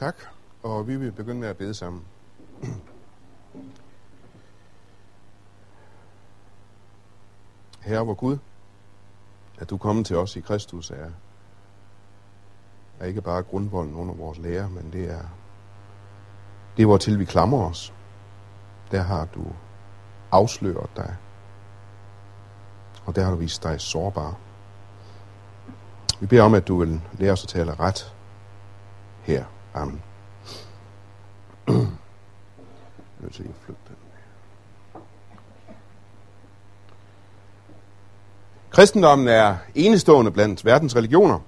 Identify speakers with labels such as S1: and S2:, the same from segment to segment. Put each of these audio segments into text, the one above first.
S1: Tak, og vi vil begynde med at bede sammen. Herre, vor Gud, at du kommer kommet til os i Kristus er, er ikke bare grundvolden under vores lære, men det er, det er hvor til vi klamrer os. Der har du afsløret dig, og der har du vist dig sårbar. Vi beder om, at du vil lære os at tale ret her. Amen. Jeg vil nødt flytte den. Kristendommen er enestående blandt verdens religioner.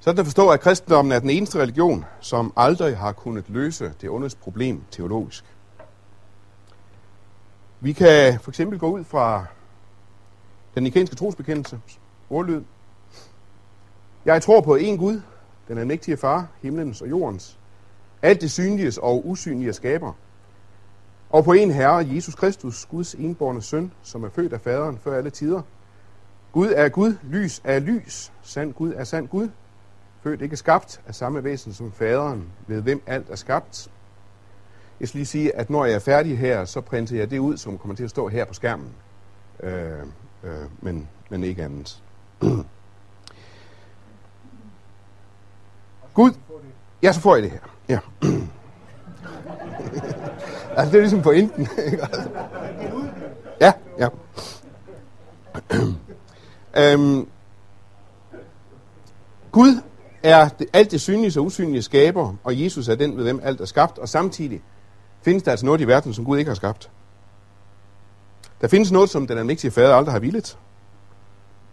S1: Sådan at forstå, at kristendommen er den eneste religion, som aldrig har kunnet løse det ondes problem teologisk. Vi kan for eksempel gå ud fra den nikenske trosbekendelse, ordlyd. Jeg tror på én Gud, den almægtige far, himlens og jordens, alt det synliges og usynlige skaber, og på en Herre, Jesus Kristus, Guds enborne søn, som er født af faderen før alle tider. Gud er Gud, lys er lys, sand Gud er sand Gud, født ikke skabt af samme væsen som faderen, ved hvem alt er skabt. Jeg skal lige sige, at når jeg er færdig her, så printer jeg det ud, som kommer til at stå her på skærmen. Øh, øh, men, men ikke andet. Gud, ja, så får jeg det her. Ja. altså, det er ligesom pointen. Altså. ja, ja. øhm, Gud er det, alt det synlige og usynlige skaber, og Jesus er den, ved hvem alt er skabt, og samtidig findes der altså noget i verden, som Gud ikke har skabt. Der findes noget, som den almægtige fader aldrig har villet.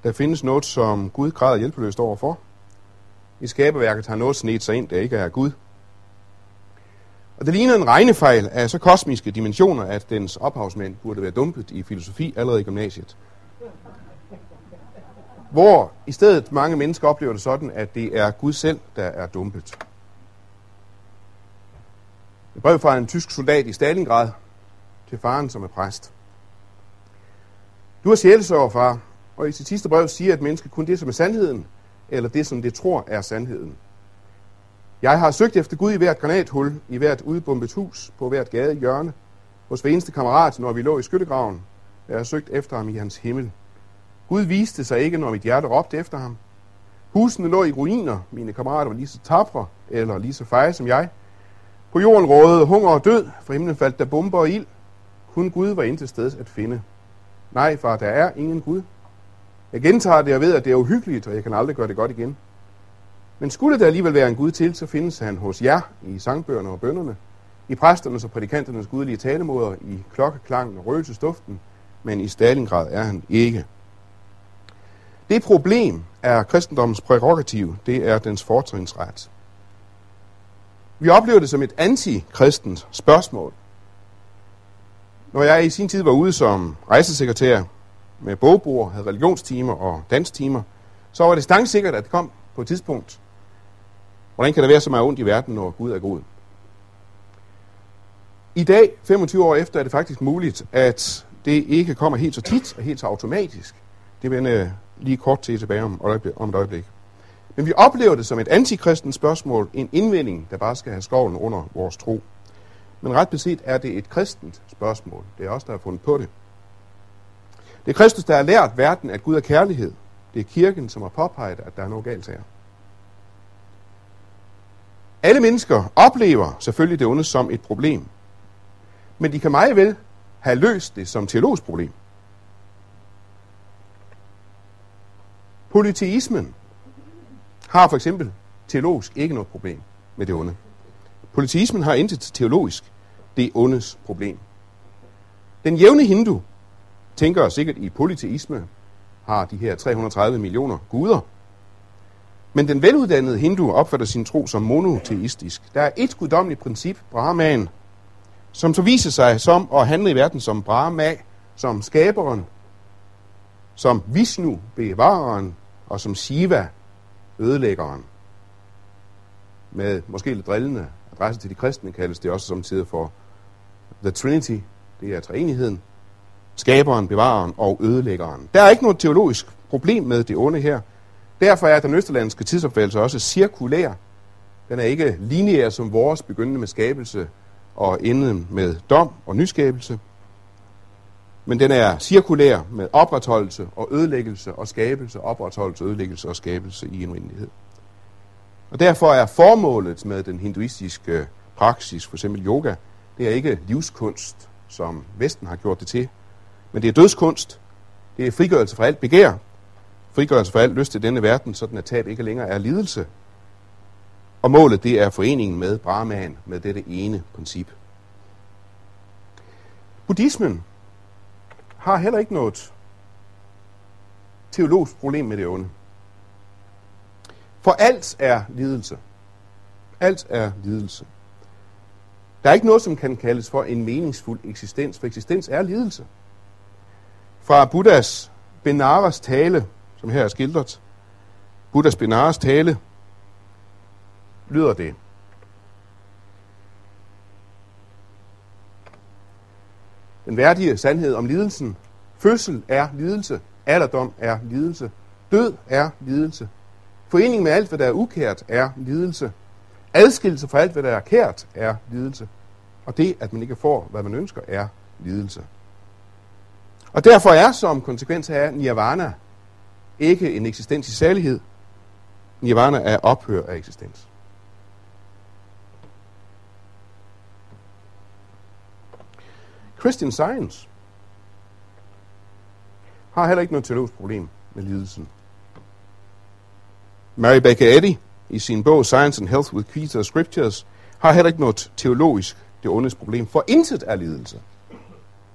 S1: Der findes noget, som Gud græder hjælpeløst overfor. I skaberværket har noget snedt sig ind, der ikke er Gud. Og det ligner en regnefejl af så kosmiske dimensioner, at dens ophavsmænd burde være dumpet i filosofi allerede i gymnasiet. Hvor i stedet mange mennesker oplever det sådan, at det er Gud selv, der er dumpet. Et brev fra en tysk soldat i Stalingrad til faren, som er præst. Du er sjælesøger, far, og i sit sidste brev siger, at menneske kun det, som er sandheden, eller det, som det tror er sandheden. Jeg har søgt efter Gud i hvert granathul, i hvert udbombet hus, på hvert gade hjørne, hos hver eneste kammerat, når vi lå i skyttegraven. Jeg har søgt efter ham i hans himmel. Gud viste sig ikke, når mit hjerte råbte efter ham. Husene lå i ruiner. Mine kammerater var lige så tapre, eller lige så feje som jeg. På jorden rådede hunger og død, for himlen faldt der bomber og ild. Kun Gud var intet sted at finde. Nej, far, der er ingen Gud. Jeg gentager det, jeg ved, at det er uhyggeligt, og jeg kan aldrig gøre det godt igen. Men skulle der alligevel være en Gud til, så findes han hos jer i sangbøgerne og bønderne, i præsternes og prædikanternes gudelige talemåder, i klokkeklangen og røgelsesduften, men i Stalingrad er han ikke. Det problem er kristendommens prerogativ, det er dens fortrinsret. Vi oplever det som et antikristent spørgsmål. Når jeg i sin tid var ude som rejsesekretær med bogbord, havde religionstimer og danstimer, så var det stangsikkert, at det kom på et tidspunkt. Hvordan kan der være så meget ondt i verden, når Gud er god? I dag, 25 år efter, er det faktisk muligt, at det ikke kommer helt så tit og helt så automatisk. Det vender jeg lige kort til tilbage om, om et øjeblik. Men vi oplever det som et antikristens spørgsmål, en indvending, der bare skal have skoven under vores tro. Men ret beset er det et kristent spørgsmål. Det er os, der har fundet på det. Det er Kristus, der har lært verden, at Gud er kærlighed. Det er kirken, som har påpeget, at der er noget galt her. Alle mennesker oplever selvfølgelig det onde som et problem. Men de kan meget vel have løst det som teologisk problem. Polyteismen har for eksempel teologisk ikke noget problem med det onde. Politeismen har intet teologisk det ondes problem. Den jævne hindu tænker sikkert i polyteisme, har de her 330 millioner guder. Men den veluddannede hindu opfatter sin tro som monoteistisk. Der er et guddommeligt princip, Brahman, som så viser sig som at handle i verden som Brahma, som skaberen, som Vishnu, bevareren, og som Shiva, ødelæggeren. Med måske lidt drillende adresse til de kristne kaldes det også som tider for The Trinity, det er treenigheden, skaberen, bevareren og ødelæggeren. Der er ikke noget teologisk problem med det onde her. Derfor er den østerlandske tidsopfattelse også cirkulær. Den er ikke lineær som vores, begyndende med skabelse og enden med dom og nyskabelse. Men den er cirkulær med opretholdelse og ødelæggelse og skabelse, opretholdelse, ødelæggelse og skabelse i en uendelighed. Og derfor er formålet med den hinduistiske praksis, for eksempel yoga, det er ikke livskunst, som Vesten har gjort det til, men det er dødskunst, det er frigørelse fra alt begær, frigørelse fra alt lyst til denne verden, sådan at tab ikke længere er lidelse. Og målet det er foreningen med Brahman, med dette ene princip. Buddhismen har heller ikke noget teologisk problem med det onde. For alt er lidelse. Alt er lidelse. Der er ikke noget, som kan kaldes for en meningsfuld eksistens, for eksistens er lidelse. Fra Buddhas Benares tale, som her er skildret, Buddhas Benares tale, lyder det. Den værdige sandhed om lidelsen. Fødsel er lidelse. Alderdom er lidelse. Død er lidelse. Forening med alt, hvad der er ukært, er lidelse. Adskillelse fra alt, hvad der er kært, er lidelse. Og det, at man ikke får, hvad man ønsker, er lidelse. Og derfor er som konsekvens af nirvana ikke en eksistens i særlighed. Nirvana er ophør af eksistens. Christian Science har heller ikke noget teologisk problem med lidelsen. Mary Baker Eddy i sin bog Science and Health with Creeds Scriptures har heller ikke noget teologisk det ondes problem, for intet er lidelse.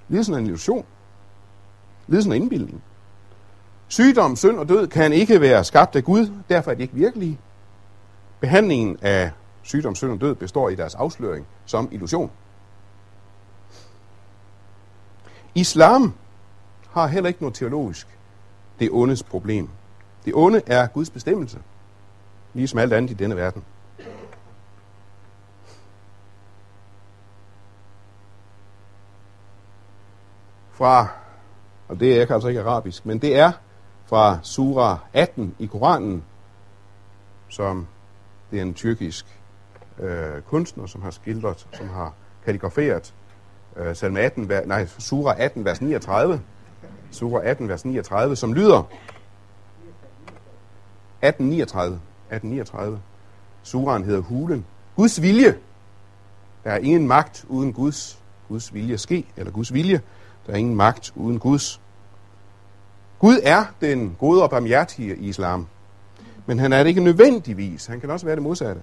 S1: Lidelsen er en illusion. Lidelsen er indbildning. Sygdom, synd og død kan ikke være skabt af Gud, derfor er de ikke virkelige. Behandlingen af sygdom, synd og død består i deres afsløring som illusion. Islam har heller ikke noget teologisk det ondes problem. Det onde er Guds bestemmelse, ligesom alt andet i denne verden. Fra, og det er ikke altså ikke arabisk, men det er fra Surah 18 i Koranen, som det er en tyrkisk øh, kunstner, som har skildret, som har kalligraferet øh, salme 18, nej, Surah 18, vers 39, Surah 18, vers 39, som lyder 1839, 1839. Suraen hedder Hulen. Guds vilje. Der er ingen magt uden Guds, Guds vilje ske, eller Guds vilje. Der er ingen magt uden Guds. Gud er den gode og barmhjertige i islam. Men han er det ikke nødvendigvis. Han kan også være det modsatte.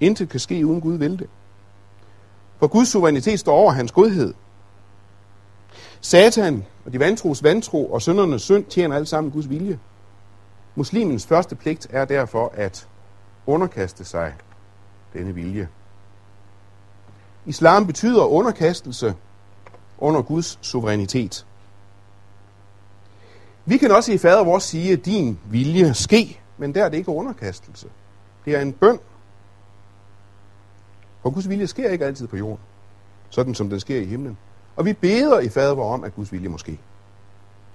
S1: Intet kan ske uden Gud vil det. For Guds suverænitet står over hans godhed. Satan og de vantros vantro og søndernes synd tjener alt sammen Guds vilje. Muslimens første pligt er derfor at underkaste sig denne vilje. Islam betyder underkastelse under Guds suverænitet. Vi kan også i fader vores sige, at din vilje ske, men der er det ikke underkastelse. Det er en bøn. For Guds vilje sker ikke altid på jorden, sådan som den sker i himlen. Og vi beder i fader vor om, at Guds vilje måske.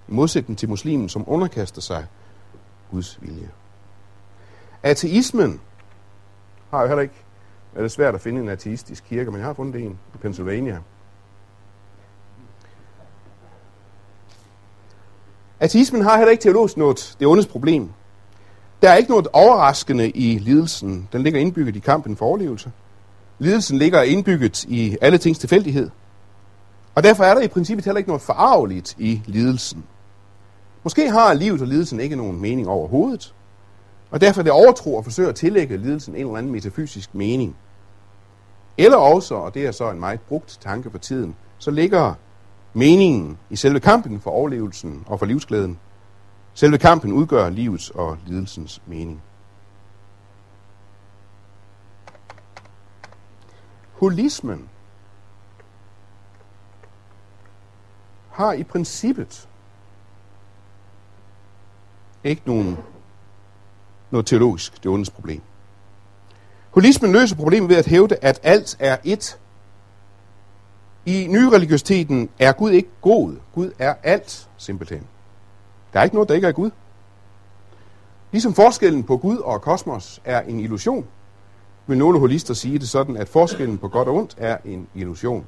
S1: I modsætning til muslimen, som underkaster sig Guds vilje. Ateismen har jo heller ikke, er det svært at finde en ateistisk kirke, men jeg har fundet en i Pennsylvania. Ateismen har heller ikke teologisk noget det ondes problem. Der er ikke noget overraskende i lidelsen. Den ligger indbygget i kampen for overlevelse. Lidelsen ligger indbygget i alle tings tilfældighed. Og derfor er der i princippet heller ikke noget forarveligt i lidelsen. Måske har livet og lidelsen ikke nogen mening overhovedet, og derfor er det overtro at forsøge at tillægge lidelsen en eller anden metafysisk mening. Eller også, og det er så en meget brugt tanke for tiden, så ligger meningen i selve kampen for overlevelsen og for livsglæden. Selve kampen udgør livets og lidelsens mening. Holismen har i princippet ikke nogen, noget teologisk, det ondes problem. Holismen løser problemet ved at hævde, at alt er et i nyreligiositeten er Gud ikke god. Gud er alt, simpelthen. Der er ikke noget, der ikke er Gud. Ligesom forskellen på Gud og kosmos er en illusion, vil nogle holister sige det sådan, at forskellen på godt og ondt er en illusion.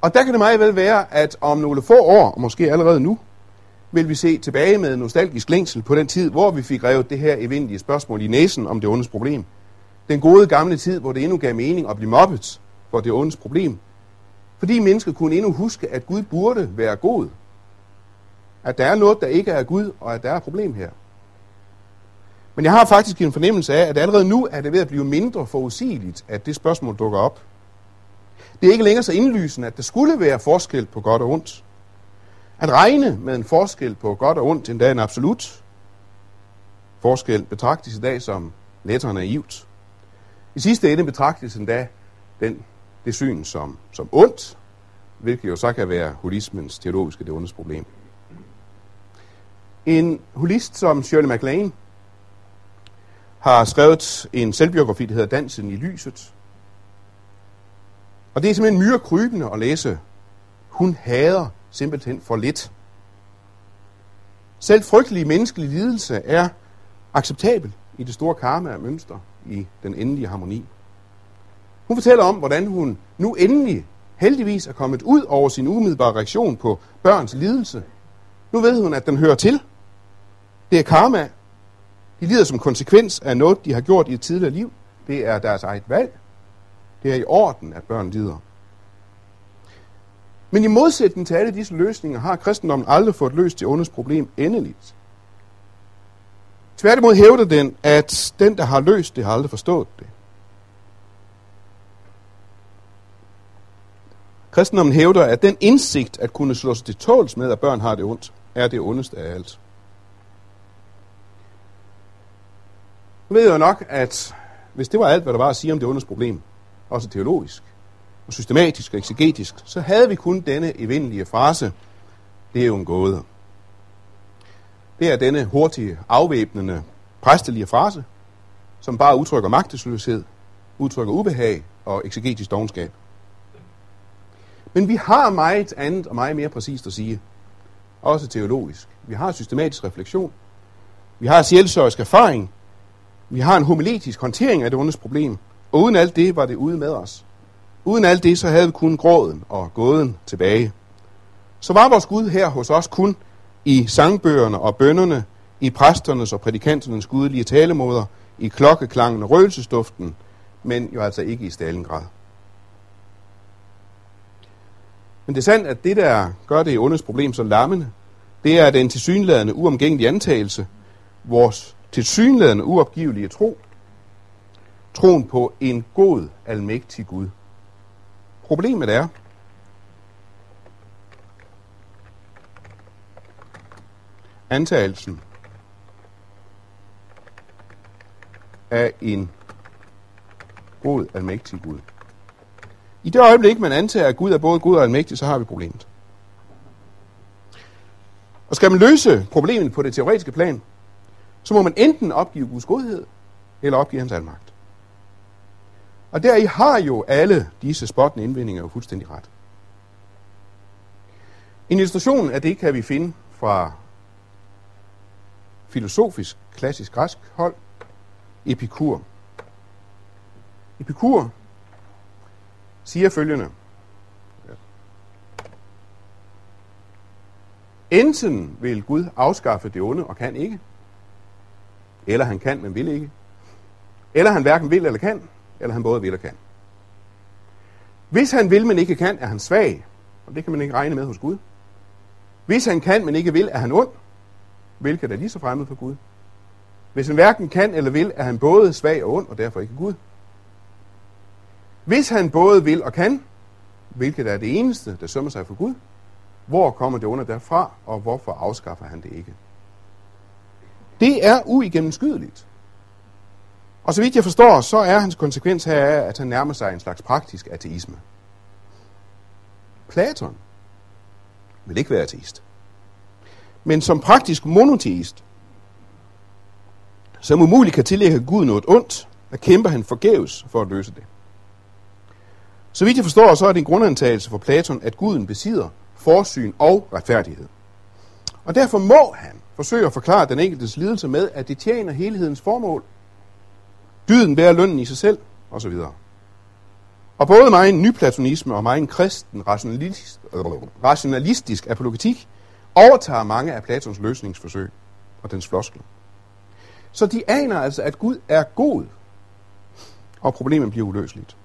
S1: Og der kan det meget vel være, at om nogle få år, og måske allerede nu, vil vi se tilbage med nostalgisk længsel på den tid, hvor vi fik revet det her evindelige spørgsmål i næsen om det ondes problem. Den gode gamle tid, hvor det endnu gav mening at blive mobbet for det ondes problem. Fordi mennesket kunne endnu huske, at Gud burde være god. At der er noget, der ikke er Gud, og at der er et problem her. Men jeg har faktisk en fornemmelse af, at allerede nu er det ved at blive mindre forudsigeligt, at det spørgsmål dukker op. Det er ikke længere så indlysende, at der skulle være forskel på godt og ondt. At regne med en forskel på godt og ondt, endda en absolut forskel, betragtes i dag som lettere naivt. I sidste ende betragtes endda den, det syn som, som ondt, hvilket jo så kan være holismens teologiske det ondes problem. En holist som Shirley MacLaine har skrevet en selvbiografi, der hedder Dansen i lyset. Og det er simpelthen myrekrybende at læse. Hun hader simpelthen for lidt. Selv frygtelig menneskelig lidelse er acceptabel i det store karma af mønster i den endelige harmoni. Hun fortæller om, hvordan hun nu endelig heldigvis er kommet ud over sin umiddelbare reaktion på børns lidelse. Nu ved hun, at den hører til. Det er karma. De lider som konsekvens af noget, de har gjort i et tidligere liv. Det er deres eget valg. Det er i orden, at børn lider. Men i modsætning til alle disse løsninger har kristendommen aldrig fået løst det ondes problem endeligt. Tværtimod hævder den, at den, der har løst det, har aldrig forstået det. Kristendommen hævder, at den indsigt at kunne slå sig til tåls med, at børn har det ondt, er det ondeste af alt. Nu ved jeg jo nok, at hvis det var alt, hvad der var at sige om det ondes problem, også teologisk, og systematisk og eksegetisk, så havde vi kun denne evindelige frase, det er jo en gåde. Det er denne hurtige, afvæbnende, præstelige frase, som bare udtrykker magtesløshed, udtrykker ubehag og eksegetisk dogenskab. Men vi har meget andet og meget mere præcist at sige. Også teologisk. Vi har systematisk refleksion. Vi har sjælsøjsk erfaring. Vi har en homiletisk håndtering af det ondes problem. Og uden alt det var det ude med os. Uden alt det, så havde vi kun gråden og gåden tilbage. Så var vores Gud her hos os kun i sangbøgerne og bønderne, i præsternes og prædikanternes gudelige talemåder, i klokkeklangen og røgelsesduften, men jo altså ikke i Stalingrad. Men det er sandt, at det, der gør det ondes problem så lammende, det er den tilsyneladende uomgængelige antagelse, vores tilsyneladende uopgivelige tro, troen på en god, almægtig Gud. Problemet er, antagelsen af en god, almægtig Gud. I det øjeblik, man antager, at Gud er både god og almægtig, så har vi problemet. Og skal man løse problemet på det teoretiske plan, så må man enten opgive Guds godhed, eller opgive hans almagt. Og der I har jo alle disse spottende indvendinger jo fuldstændig ret. En illustration af det kan vi finde fra filosofisk klassisk græsk hold, Epikur. Epikur siger følgende. Enten vil Gud afskaffe det onde og kan ikke, eller han kan, men vil ikke, eller han hverken vil eller kan, eller han både vil og kan. Hvis han vil, men ikke kan, er han svag, og det kan man ikke regne med hos Gud. Hvis han kan, men ikke vil, er han ond, hvilket er lige så fremmed for Gud. Hvis han hverken kan eller vil, er han både svag og ond, og derfor ikke Gud. Hvis han både vil og kan, hvilket er det eneste, der sømmer sig for Gud, hvor kommer det under derfra, og hvorfor afskaffer han det ikke? Det er uigennemskydeligt. Og så vidt jeg forstår, så er hans konsekvens her, at han nærmer sig en slags praktisk ateisme. Platon vil ikke være ateist. Men som praktisk monoteist, som umuligt kan tillægge Gud noget ondt, der kæmper han forgæves for at løse det. Så vidt jeg forstår, så er det en grundantagelse for Platon, at Guden besidder forsyn og retfærdighed. Og derfor må han forsøge at forklare den enkeltes lidelse med, at det tjener helhedens formål – Dyden bærer lønnen i sig selv, osv. Og både mig en nyplatonisme og mig en kristen rationalist, rationalistisk apologetik overtager mange af Platons løsningsforsøg og dens floskler. Så de aner altså, at Gud er god, og problemet bliver uløseligt.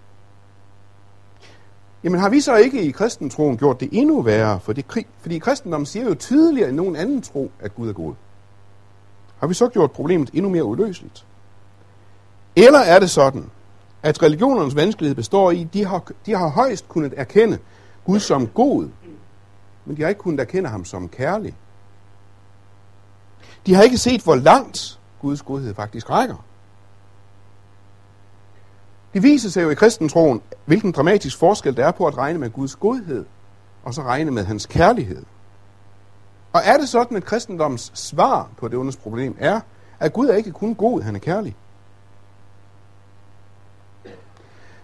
S1: Jamen har vi så ikke i kristentroen gjort det endnu værre? For det, fordi kristendommen siger jo tydeligere end nogen anden tro, at Gud er god. Har vi så gjort problemet endnu mere uløseligt? Eller er det sådan, at religionernes vanskelighed består i, at de har, de har højst kunnet erkende Gud som god, men de har ikke kunnet erkende ham som kærlig. De har ikke set, hvor langt Guds godhed faktisk rækker. Det viser sig jo i kristentroen, hvilken dramatisk forskel der er på at regne med Guds godhed, og så regne med hans kærlighed. Og er det sådan, at kristendoms svar på det ondes problem er, at Gud er ikke kun god, han er kærlig?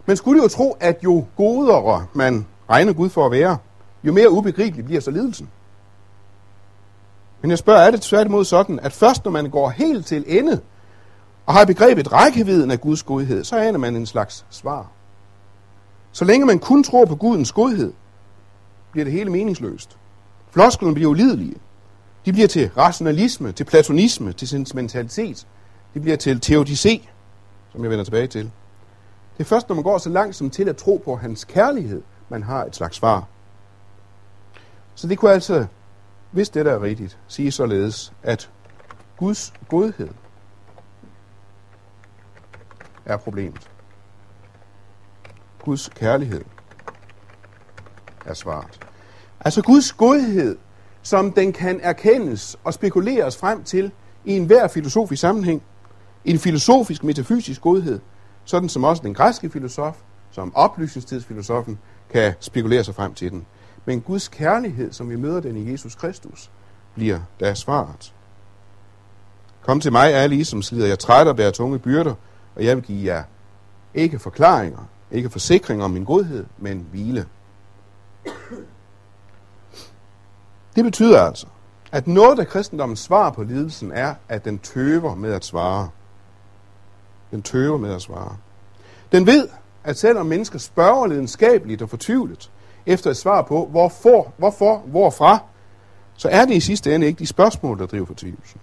S1: Man skulle jo tro, at jo godere man regner Gud for at være, jo mere ubegribelig bliver så lidelsen. Men jeg spørger, er det tværtimod sådan, at først når man går helt til ende og har begrebet rækkevidden af Guds godhed, så aner man en slags svar. Så længe man kun tror på Gudens godhed, bliver det hele meningsløst. Flosklerne bliver ulidelige. De bliver til rationalisme, til platonisme, til sentimentalitet. De bliver til teodicé, som jeg vender tilbage til. Det er først, når man går så langt som til at tro på hans kærlighed, man har et slags svar. Så det kunne altså, hvis det der er rigtigt, sige således, at Guds godhed er problemet. Guds kærlighed er svaret. Altså Guds godhed, som den kan erkendes og spekuleres frem til i enhver filosofisk sammenhæng. En filosofisk, metafysisk godhed, sådan som også den græske filosof, som oplysningstidsfilosofen, kan spekulere sig frem til den. Men Guds kærlighed, som vi møder den i Jesus Kristus, bliver da svaret. Kom til mig, alle I, som slider jeg træt og bærer tunge byrder, og jeg vil give jer ikke forklaringer, ikke forsikringer om min godhed, men hvile. Det betyder altså, at noget af kristendommens svar på lidelsen er, at den tøver med at svare. Den tøver med at svare. Den ved, at selvom mennesker spørger lidenskabeligt og fortvivlet efter et svar på, hvorfor, hvorfor, hvorfra, så er det i sidste ende ikke de spørgsmål, der driver fortvivlelsen.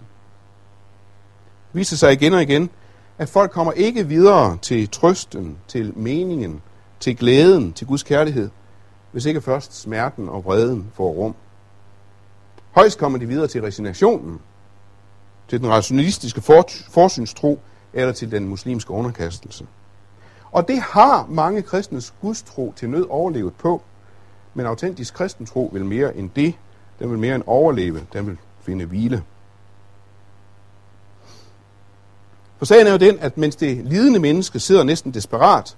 S1: Det viser sig igen og igen, at folk kommer ikke videre til trøsten, til meningen, til glæden, til Guds kærlighed, hvis ikke først smerten og vreden får rum. Højst kommer de videre til resignationen, til den rationalistiske forsynstro eller til den muslimske underkastelse. Og det har mange kristnes gudstro til nød overlevet på, men autentisk kristentro vil mere end det. Den vil mere end overleve, den vil finde hvile. For sagen er jo den, at mens det lidende menneske sidder næsten desperat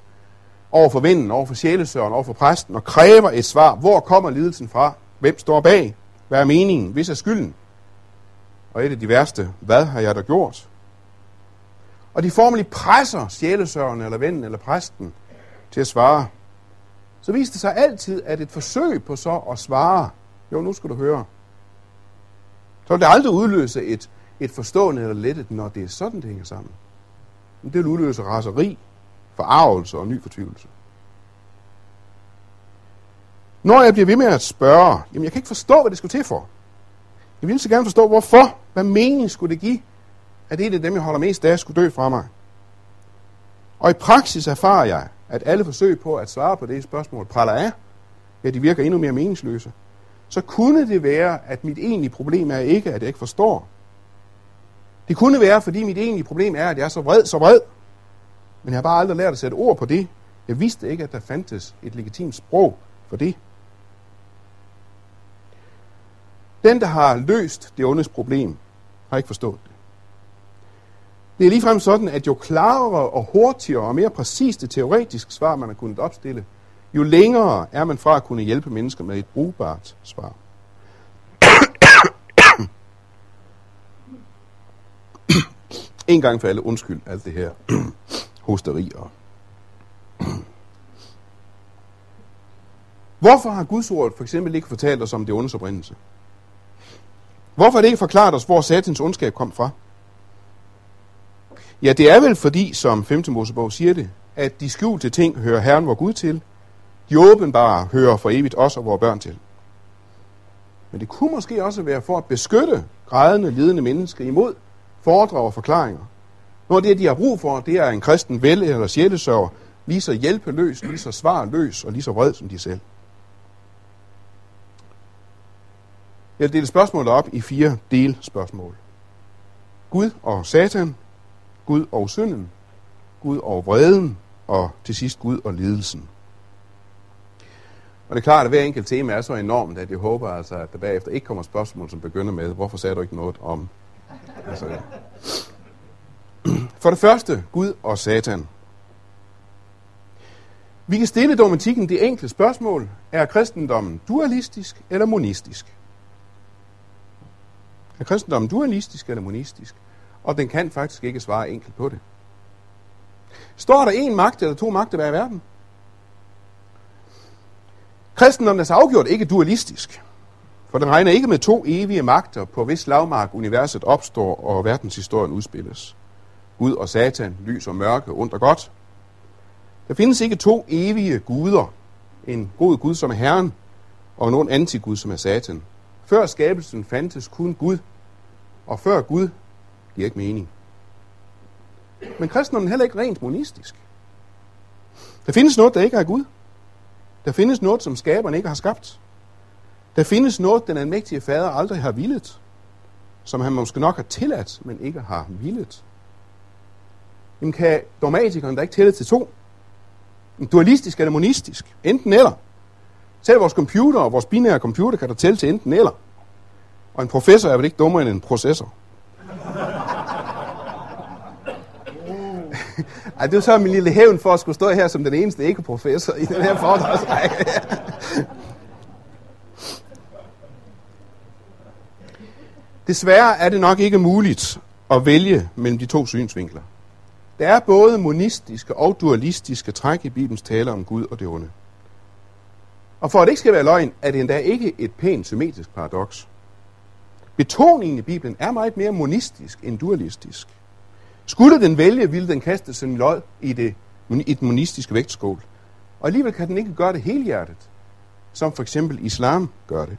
S1: over for vinden, over for sjælesøren, over for præsten og kræver et svar, hvor kommer lidelsen fra? Hvem står bag? Hvad er meningen? Hvis er skylden? Og et af de værste, hvad har jeg da gjort? Og de formelig presser sjælesøren eller vennen eller præsten til at svare. Så viste det sig altid, at et forsøg på så at svare, jo nu skal du høre, så vil det aldrig udløse et, et forstående eller lettet, når det er sådan, det hænger sammen. Men det vil udløse raseri, forarvelse og ny fortvivlelse. Når jeg bliver ved med at spørge, jamen jeg kan ikke forstå, hvad det skulle til for. Jeg vil så gerne forstå, hvorfor. Hvad mening skulle det give, at det er dem, jeg holder mest af, skulle dø fra mig? Og i praksis erfarer jeg, at alle forsøg på at svare på det spørgsmål praller af, ja, de virker endnu mere meningsløse. Så kunne det være, at mit egentlige problem er ikke, at jeg ikke forstår. Det kunne være, fordi mit egentlige problem er, at jeg er så vred, så vred. Men jeg har bare aldrig lært at sætte ord på det. Jeg vidste ikke, at der fandtes et legitimt sprog for det. Den, der har løst det ondes problem, har ikke forstået det. Det er ligefrem sådan, at jo klarere og hurtigere og mere præcist det teoretiske svar, man har kunnet opstille, jo længere er man fra at kunne hjælpe mennesker med et brugbart svar. En gang for alle undskyld alt det her hosteri og Hvorfor har Guds ord for eksempel ikke fortalt os om det ondes oprindelse? Hvorfor har det ikke forklaret os, hvor satans ondskab kom fra? Ja, det er vel fordi, som 5. Mosebog siger det, at de skjulte ting hører Herren vor Gud til. De åbenbare hører for evigt os og vores børn til. Men det kunne måske også være for at beskytte grædende, lidende mennesker imod foredrag og forklaringer. Når det, de har brug for, det er en kristen vel- eller sjælesørger, lige så hjælpeløs, lige så svarløs og lige så vred som de selv. Jeg deler spørgsmålet op i fire delspørgsmål. Gud og Satan, Gud og synden, Gud og vreden, og til sidst Gud og lidelsen. Og det er klart, at hver enkelt tema er så enormt, at jeg håber altså, at der bagefter ikke kommer spørgsmål, som begynder med, hvorfor sagde du ikke noget om... Altså, ja. For det første, Gud og Satan. Vi kan stille dogmatikken det enkle spørgsmål, er kristendommen dualistisk eller monistisk? Er kristendommen dualistisk eller monistisk? Og den kan faktisk ikke svare enkelt på det. Står der en magt eller to magter hver i verden? Kristendommen er så afgjort ikke dualistisk, for den regner ikke med to evige magter, på hvis lavmark universet opstår og verdenshistorien udspilles. Gud og Satan, lys og mørke, ondt og godt. Der findes ikke to evige guder. En god Gud, som er Herren, og en ond antigud, som er Satan. Før skabelsen fandtes kun Gud, og før Gud giver ikke mening. Men kristendommen er heller ikke rent monistisk. Der findes noget, der ikke er Gud. Der findes noget, som skaberne ikke har skabt. Der findes noget, den almægtige fader aldrig har villet, som han måske nok har tilladt, men ikke har villet. Jamen kan dogmatikeren da ikke tælle til to? Dualistisk eller monistisk? Enten eller. Selv vores computer og vores binære computer kan der tælle til enten eller. Og en professor er vel ikke dummere end en processor. Ej, det er så min lille hævn for at skulle stå her som den eneste ikke-professor i den her foredragsrække. Desværre er det nok ikke muligt at vælge mellem de to synsvinkler. Der er både monistiske og dualistiske træk i Bibelens tale om Gud og det onde. Og for at det ikke skal være løgn, er det endda ikke et pænt symmetrisk paradoks. Betoningen i Bibelen er meget mere monistisk end dualistisk. Skulle den vælge, ville den kaste sin lod i det, i et monistiske vægtskål. Og alligevel kan den ikke gøre det helhjertet, som for eksempel islam gør det.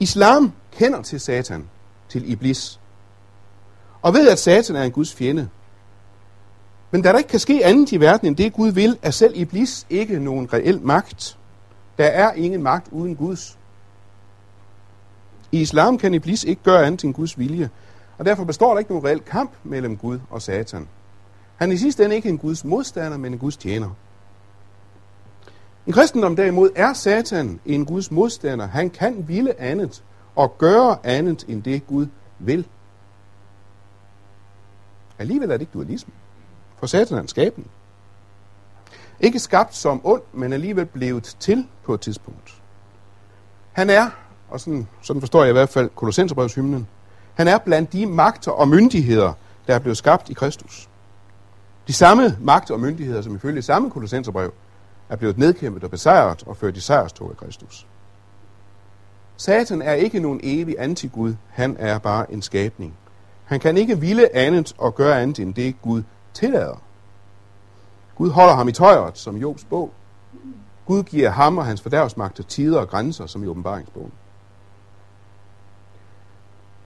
S1: Islam kender til Satan, til Iblis, og ved, at Satan er en Guds fjende. Men da der ikke kan ske andet i verden end det, Gud vil, er selv Iblis ikke nogen reel magt. Der er ingen magt uden Guds. I islam kan Iblis ikke gøre andet end Guds vilje, og derfor består der ikke nogen reel kamp mellem Gud og Satan. Han er i sidste ende ikke en Guds modstander, men en Guds tjener. I kristendom derimod er Satan en Guds modstander. Han kan ville andet og gøre andet end det Gud vil. Alligevel er det ikke dualisme. For Satan er en skabning. Ikke skabt som ond, men alligevel blevet til på et tidspunkt. Han er, og sådan, sådan forstår jeg i hvert fald Kolossenserbrevshymnen, han er blandt de magter og myndigheder, der er blevet skabt i Kristus. De samme magter og myndigheder, som ifølge samme kolossenserbrev, er blevet nedkæmpet og besejret og ført i sejrstog af Kristus. Satan er ikke nogen evig antigud, han er bare en skabning. Han kan ikke ville andet og gøre andet end det, Gud tillader. Gud holder ham i tøjret, som Jobs bog. Gud giver ham og hans fordærvsmagter tider og grænser, som i åbenbaringsbogen.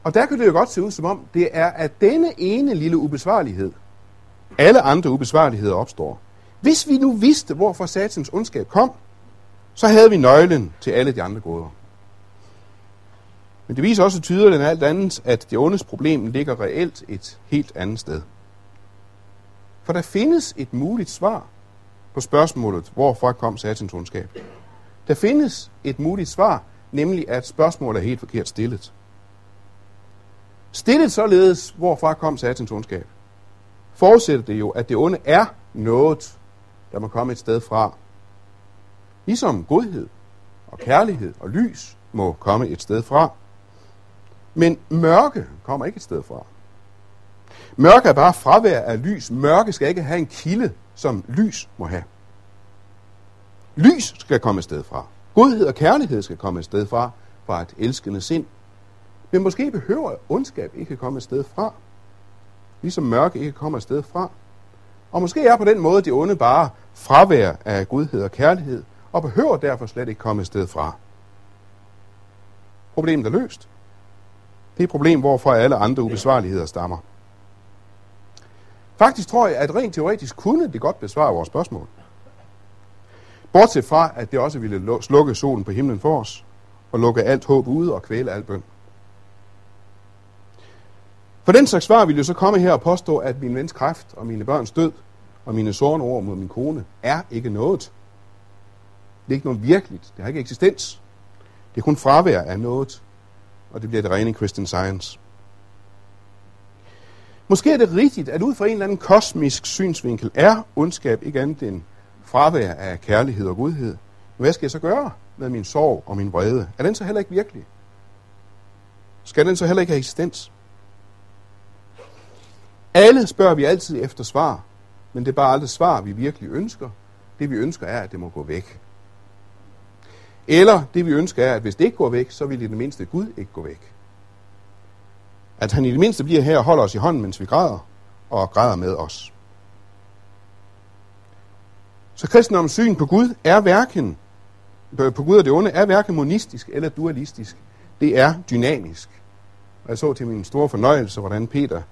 S1: Og der kan det jo godt se ud som om, det er at denne ene lille ubesvarlighed, alle andre ubesvarligheder opstår. Hvis vi nu vidste, hvorfor satans ondskab kom, så havde vi nøglen til alle de andre gåder. Men det viser også tydeligt end alt andet, at det ondes problem ligger reelt et helt andet sted. For der findes et muligt svar på spørgsmålet, hvorfra kom satans ondskab. Der findes et muligt svar, nemlig at spørgsmålet er helt forkert stillet. Stillet således, hvorfra kom satans ondskab, forudsætter det jo, at det onde er noget, der må komme et sted fra. Ligesom godhed og kærlighed og lys må komme et sted fra. Men mørke kommer ikke et sted fra. Mørke er bare fravær af lys. Mørke skal ikke have en kilde, som lys må have. Lys skal komme et sted fra. Godhed og kærlighed skal komme et sted fra, fra et elskende sind. Men måske behøver ondskab ikke komme et sted fra. ligesom mørke ikke kommer et sted fra. Og måske er på den måde det onde bare fravær af godhed og kærlighed, og behøver derfor slet ikke komme et sted fra. Problemet er løst. Det er et problem, hvorfra alle andre ubesvarligheder stammer. Faktisk tror jeg, at rent teoretisk kunne det godt besvare vores spørgsmål. Bortset fra, at det også ville slukke solen på himlen for os, og lukke alt håb ude og kvæle alt bøn. For den slags svar ville jo så komme her og påstå, at min vens kræft og mine børns død og mine sårende ord mod min kone er ikke noget. Det er ikke noget virkeligt. Det har ikke eksistens. Det er kun fravær af noget, og det bliver det rene Christian Science. Måske er det rigtigt, at ud fra en eller anden kosmisk synsvinkel er ondskab ikke andet end fravær af kærlighed og godhed. Men hvad skal jeg så gøre med min sorg og min vrede? Er den så heller ikke virkelig? Skal den så heller ikke have eksistens? Alle spørger vi altid efter svar, men det er bare aldrig svar, vi virkelig ønsker. Det vi ønsker er, at det må gå væk. Eller det vi ønsker er, at hvis det ikke går væk, så vil i det mindste Gud ikke gå væk. At han i det mindste bliver her og holder os i hånden, mens vi græder, og græder med os. Så kristendommens syn på Gud er hverken, på Gud og det onde, er hverken monistisk eller dualistisk. Det er dynamisk. Og jeg så til min store fornøjelse, hvordan Peter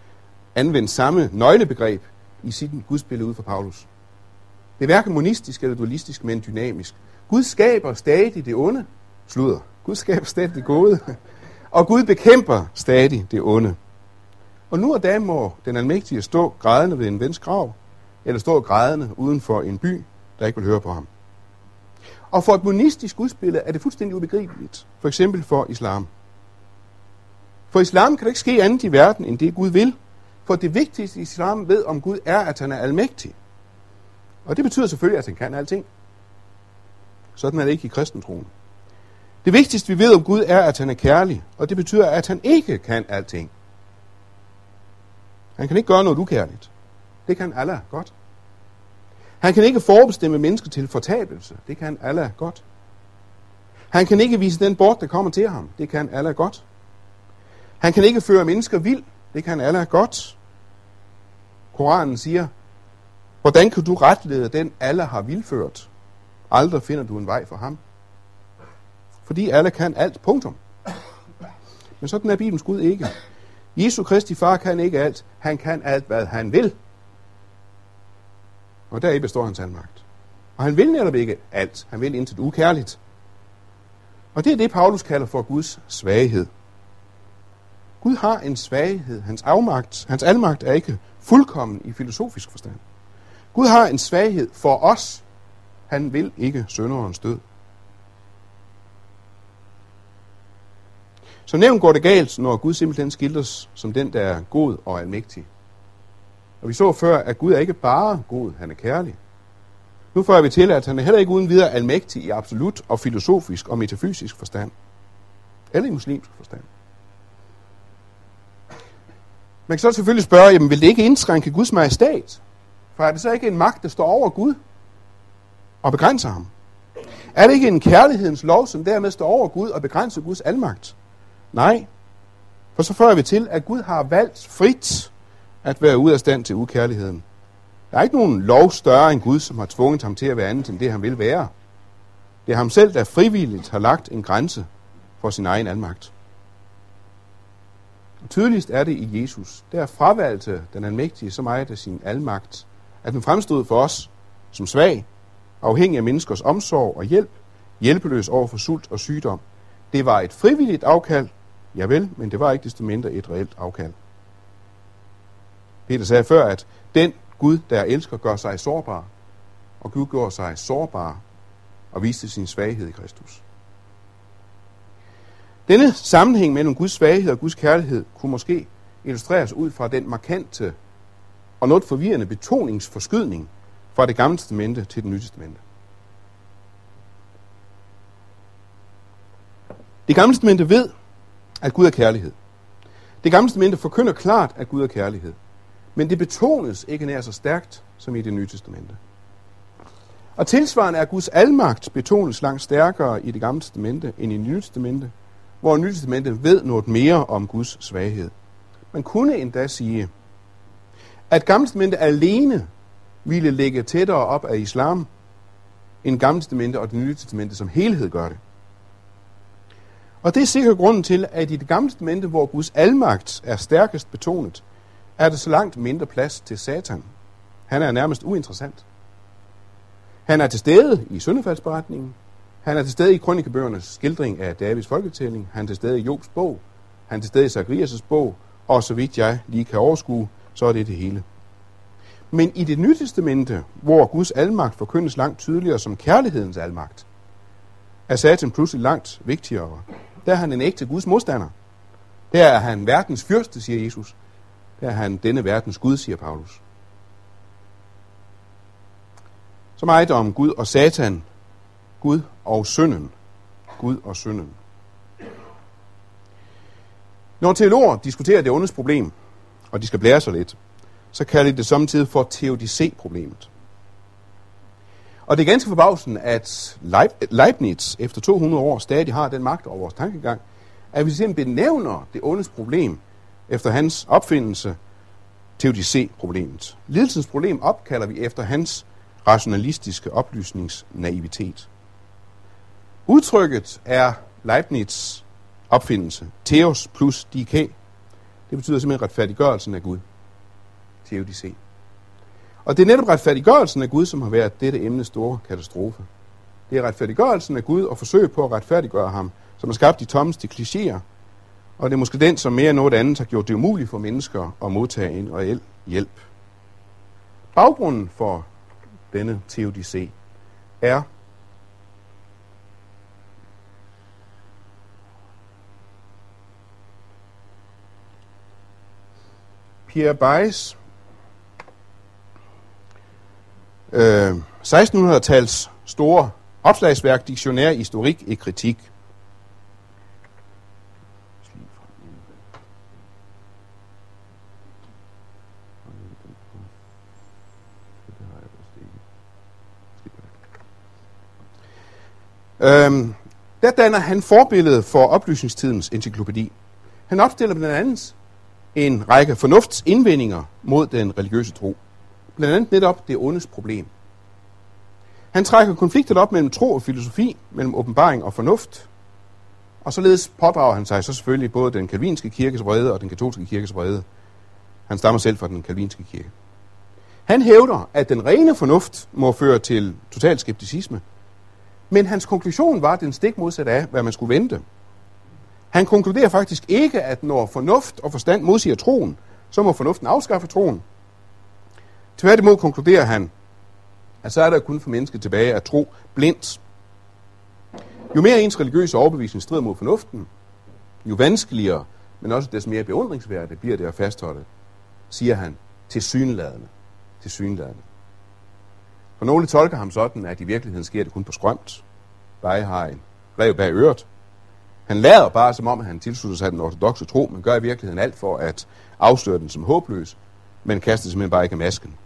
S1: anvendte samme nøglebegreb i sit gudsbillede ud for Paulus. Det er hverken monistisk eller dualistisk, men dynamisk. Gud skaber stadig det onde. Sluder. Gud skaber stadig det gode. Og Gud bekæmper stadig det onde. Og nu og da må den almægtige stå grædende ved en vens grav, eller stå grædende uden for en by, der ikke vil høre på ham. Og for et monistisk gudsbillede er det fuldstændig ubegribeligt. For eksempel for islam. For islam kan det ikke ske andet i verden, end det Gud vil. For det vigtigste islam ved om Gud er, at han er almægtig. Og det betyder selvfølgelig, at han kan alting. Sådan er det ikke i kristentroen. Det vigtigste, vi ved om Gud, er, at han er kærlig. Og det betyder, at han ikke kan alting. Han kan ikke gøre noget ukærligt. Det kan Allah godt. Han kan ikke forbestemme mennesker til fortabelse. Det kan Allah godt. Han kan ikke vise den bort, der kommer til ham. Det kan Allah godt. Han kan ikke føre mennesker vild. Det kan Allah godt. Koranen siger, hvordan kan du retlede den, Allah har vildført? Aldrig finder du en vej for ham. Fordi alle kan alt, punktum. Men sådan er Bibelens Gud ikke. Jesu Kristi far kan ikke alt. Han kan alt, hvad han vil. Og deri består hans almagt. Og han vil netop ikke alt. Han vil intet ukærligt. Og det er det, Paulus kalder for Guds svaghed. Gud har en svaghed. Hans afmagt, hans almagt er ikke fuldkommen i filosofisk forstand. Gud har en svaghed for os. Han vil ikke sønderens død. Så nævnt går det galt, når Gud simpelthen skildres som den, der er god og almægtig. Og vi så før, at Gud er ikke bare god, han er kærlig. Nu får vi til, at han er heller ikke uden videre almægtig i absolut og filosofisk og metafysisk forstand. Eller i muslimsk forstand. Man kan så selvfølgelig spørge, jamen vil det ikke indskrænke Guds majestat? For er det så ikke en magt, der står over Gud og begrænser ham? Er det ikke en kærlighedens lov, som dermed står over Gud og begrænser Guds almagt? Nej, for så fører vi til, at Gud har valgt frit at være ude af stand til ukærligheden. Der er ikke nogen lov større end Gud, som har tvunget ham til at være andet end det, han vil være. Det er ham selv, der frivilligt har lagt en grænse for sin egen almagt. Og tydeligst er det i Jesus. Der fravalgte den almægtige så meget af sin almagt, at den fremstod for os som svag, afhængig af menneskers omsorg og hjælp, hjælpeløs over for sult og sygdom. Det var et frivilligt afkald, ja vel, men det var ikke desto mindre et reelt afkald. Peter sagde før, at den Gud, der elsker, gør sig sårbar, og Gud gør sig sårbar og viste sin svaghed i Kristus. Denne sammenhæng mellem Guds svaghed og Guds kærlighed kunne måske illustreres ud fra den markante og noget forvirrende betoningsforskydning fra det gamle testamente til det nye testamente. Det gamle testamente ved, at Gud er kærlighed. Det gamle testamente forkynder klart, at Gud er kærlighed. Men det betones ikke nær så stærkt som i det nye testamente. Og tilsvarende er Guds almagt betones langt stærkere i det gamle testamente end i det nye testamente, hvor Nye Testamentet ved noget mere om Guds svaghed. Man kunne endda sige, at Gamle alene ville ligge tættere op af islam, end Gamle Testamente og det Nye Testamente som helhed gør det. Og det er sikkert grunden til, at i det Gamle Testamente, hvor Guds almagt er stærkest betonet, er der så langt mindre plads til Satan. Han er nærmest uinteressant. Han er til stede i syndefaldsberetningen. Han er til stede i kronikebøgernes skildring af Davids folketælling. Han er til stede i Jobs bog. Han er til stede i Zacharias' bog. Og så vidt jeg lige kan overskue, så er det det hele. Men i det nye testamente, hvor Guds almagt forkyndes langt tydeligere som kærlighedens almagt, er Satan pludselig langt vigtigere. Der er han en ægte Guds modstander. Der er han verdens fyrste, siger Jesus. Der er han denne verdens Gud, siger Paulus. Så meget om Gud og Satan, Gud og synden. Gud og synden. Når teologer diskuterer det ondes problem, og de skal blære sig lidt, så kalder de det samtidig for teodicé-problemet. Og det er ganske forbavsende, at Leibniz efter 200 år stadig har den magt over vores tankegang, at vi simpelthen benævner det ondes problem efter hans opfindelse, teodicé-problemet. Lidelsens problem opkalder vi efter hans rationalistiske oplysningsnaivitet. Udtrykket er Leibniz opfindelse. Theos plus dike. Det betyder simpelthen retfærdiggørelsen af Gud teodicé. Og det er netop retfærdiggørelsen af Gud, som har været dette emnes store katastrofe. Det er retfærdiggørelsen af Gud og forsøg på at retfærdiggøre ham, som har skabt de tommeste klichéer. Og det er måske den, som mere end noget andet har gjort det umuligt for mennesker at modtage en reel hjælp. Baggrunden for denne teodicé er Pierre Bayes øh, 1600-tals store opslagsværk, diktionær, historik i kritik. Øhm, der danner han forbillede for oplysningstidens encyklopædi. Han opstiller blandt andet en række fornuftsindvendinger mod den religiøse tro. Blandt andet netop det ondes problem. Han trækker konfliktet op mellem tro og filosofi, mellem åbenbaring og fornuft, og således pådrager han sig så selvfølgelig både den kalvinske kirkes vrede og den katolske kirkes vrede. Han stammer selv fra den kalvinske kirke. Han hævder, at den rene fornuft må føre til total skepticisme, men hans konklusion var den stik modsat af, hvad man skulle vente. Han konkluderer faktisk ikke, at når fornuft og forstand modsiger troen, så må fornuften afskaffe troen. Tværtimod konkluderer han, at så er der kun for mennesket tilbage at tro blindt. Jo mere ens religiøse overbevisning strider mod fornuften, jo vanskeligere, men også des mere beundringsværdigt bliver det at fastholde, siger han, til synladende. Til synladende. For nogle tolker ham sådan, at i virkeligheden sker det kun på skrømt. Bare har en rev bag øret. Han lader bare, som om han tilslutter sig den ortodoxe tro, men gør i virkeligheden alt for at afsløre den som håbløs, men kaster simpelthen bare ikke masken.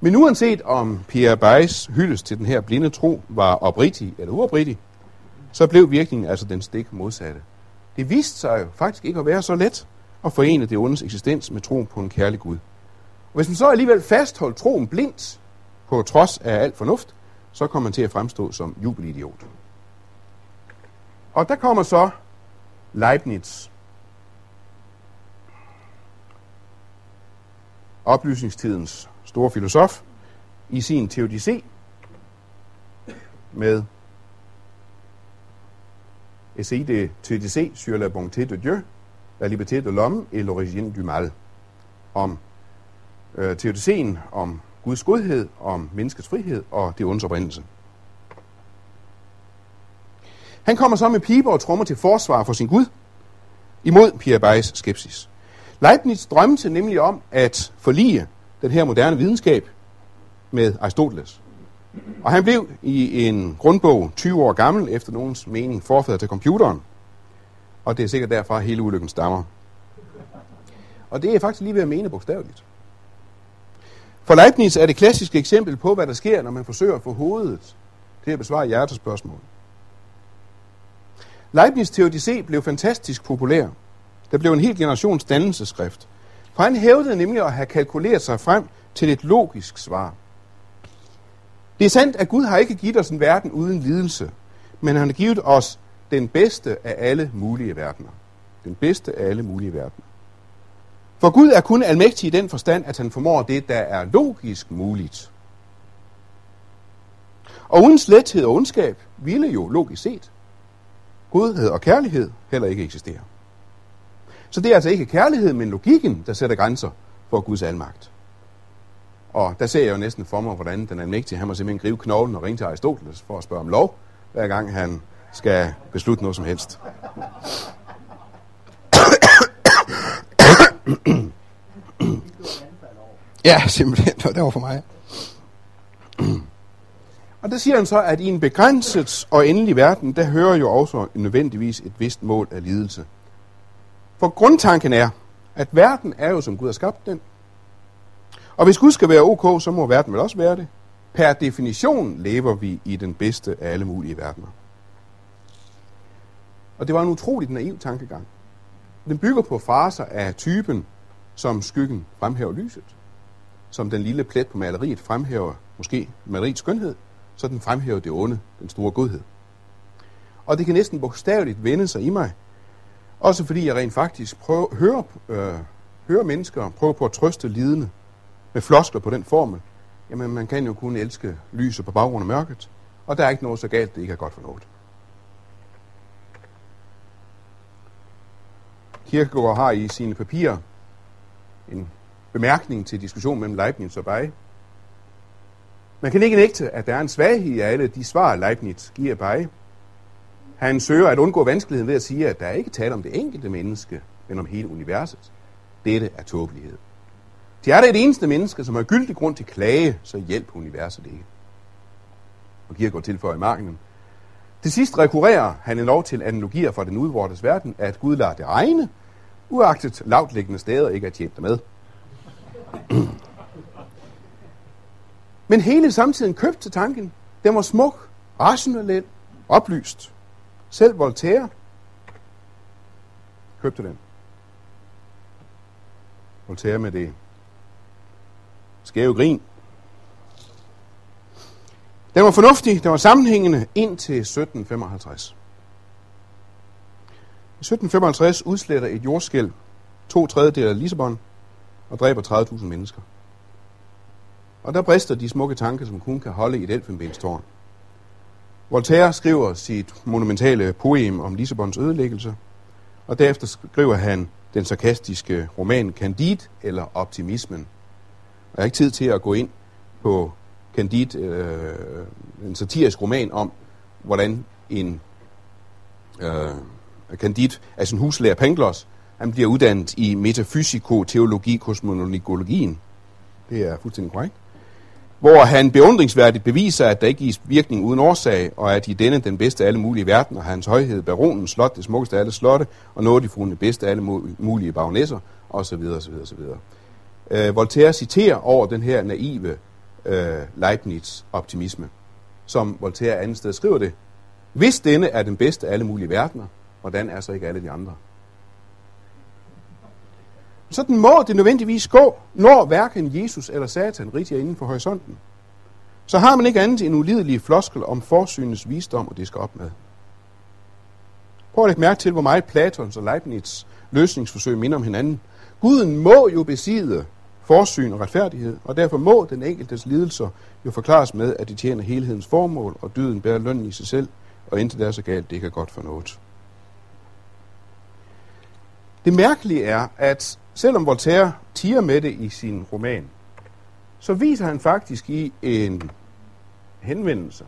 S1: Men uanset om Pierre Bayes hyldes til den her blinde tro var oprigtig eller uoprigtig, så blev virkningen altså den stik modsatte. Det viste sig jo faktisk ikke at være så let at forene det ondes eksistens med troen på en kærlig Gud. Og hvis man så alligevel fastholdt troen blindt, på trods af alt fornuft, så kommer man til at fremstå som jubelidiot. Og der kommer så Leibniz. Oplysningstidens store filosof i sin teodicé med Essai de Théodicée sur la bonté de Dieu, la liberté de l'homme et l'origine du mal. Om øh, teodicéen, om Guds godhed, om menneskets frihed og det ondes oprindelse. Han kommer så med piber og trommer til forsvar for sin Gud, imod Pierre Bayes skepsis. Leibniz drømte nemlig om at forlige den her moderne videnskab med Aristoteles. Og han blev i en grundbog 20 år gammel, efter nogens mening forfader til computeren. Og det er sikkert derfra, at hele ulykken stammer. Og det er faktisk lige ved at mene bogstaveligt. For Leibniz er det klassiske eksempel på, hvad der sker, når man forsøger at få hovedet til at besvare hjertespørgsmål. Leibniz' teodicé blev fantastisk populær. Der blev en hel generations dannelseskrift. For han hævdede nemlig at have kalkuleret sig frem til et logisk svar. Det er sandt, at Gud har ikke givet os en verden uden lidelse, men han har givet os den bedste af alle mulige verdener. Den bedste af alle mulige verdener. For Gud er kun almægtig i den forstand, at han formår det, der er logisk muligt. Og uden slethed og ondskab ville jo logisk set godhed og kærlighed heller ikke eksistere. Så det er altså ikke kærlighed, men logikken, der sætter grænser for Guds almagt. Og der ser jeg jo næsten for mig, hvordan den almægtige, han må simpelthen gribe knoglen og ringe til Aristoteles for at spørge om lov, hver gang han skal beslutte noget som helst. ja, simpelthen. Det var for mig. Og der siger han så, at i en begrænset og endelig verden, der hører jo også nødvendigvis et vist mål af lidelse. For grundtanken er, at verden er jo som Gud har skabt den. Og hvis Gud skal være ok, så må verden vel også være det. Per definition lever vi i den bedste af alle mulige verdener. Og det var en utrolig naiv tankegang. Den bygger på fraser af typen, som skyggen fremhæver lyset, som den lille plet på maleriet fremhæver måske maleriets skønhed, så den fremhæver det onde, den store godhed. Og det kan næsten bogstaveligt vende sig i mig, også fordi jeg rent faktisk prøver, hører, øh, hører mennesker prøve på at trøste lidende med floskler på den formel. Jamen, man kan jo kun elske lyset på baggrund af mørket, og der er ikke noget så galt, det ikke er godt for noget. Kirkegaard har i sine papirer en bemærkning til diskussion mellem Leibniz og Bay. Man kan ikke nægte, at der er en svaghed i alle de svar, Leibniz giver Bay. Han søger at undgå vanskeligheden ved at sige, at der er ikke tale om det enkelte menneske, men om hele universet. Dette er tåbelighed. De er der et eneste menneske, som har gyldig grund til klage, så hjælp universet ikke. Og Kierkegaard tilføjer i marken. Til sidst rekurrerer han en lov til analogier fra den udvortes verden, at Gud lader det regne, uagtet lavtliggende steder ikke er tjent med. Men hele samtiden købte til tanken. Den var smuk, rationel, oplyst. Selv Voltaire købte den. Voltaire med det skæve grin. Den var fornuftig, den var sammenhængende indtil 1755. I 1755 udsletter et jordskælv to tredjedel af Lissabon og dræber 30.000 mennesker. Og der brister de smukke tanker, som kun kan holde i et elfenbenstårn. Voltaire skriver sit monumentale poem om Lissabons ødelæggelse, og derefter skriver han den sarkastiske roman Candide eller Optimismen. Og jeg har ikke tid til at gå ind på Candide, øh, en satirisk roman om, hvordan en øh, Candide, altså en huslærer Pangloss, han bliver uddannet i metafysiko-teologi kosmologien. Det er fuldstændig korrekt. Hvor han beundringsværdigt beviser, at der ikke gives virkning uden årsag, og at i denne den bedste af alle mulige verdener, hans højhed, baronen, slot, det smukkeste af alle slotte, og noget de fundet bedste af alle mulige baronesser, osv. osv., osv. Øh, Voltaire citerer over den her naive øh, Leibniz-optimisme, som Voltaire andet sted skriver det. Hvis denne er den bedste af alle mulige verdener, hvordan er så ikke alle de andre? Sådan må det nødvendigvis gå, når hverken Jesus eller Satan rigtig er inden for horisonten. Så har man ikke andet end ulidelige floskel om forsynets visdom, og det skal op med. Prøv at lægge mærke til, hvor meget Platons og Leibniz løsningsforsøg minder om hinanden. Guden må jo besidde forsyn og retfærdighed, og derfor må den enkeltes lidelser jo forklares med, at de tjener helhedens formål, og dyden bærer lønnen i sig selv, og indtil det er så galt, det ikke er godt for noget. Det mærkelige er, at selvom Voltaire tiger med det i sin roman, så viser han faktisk i en henvendelse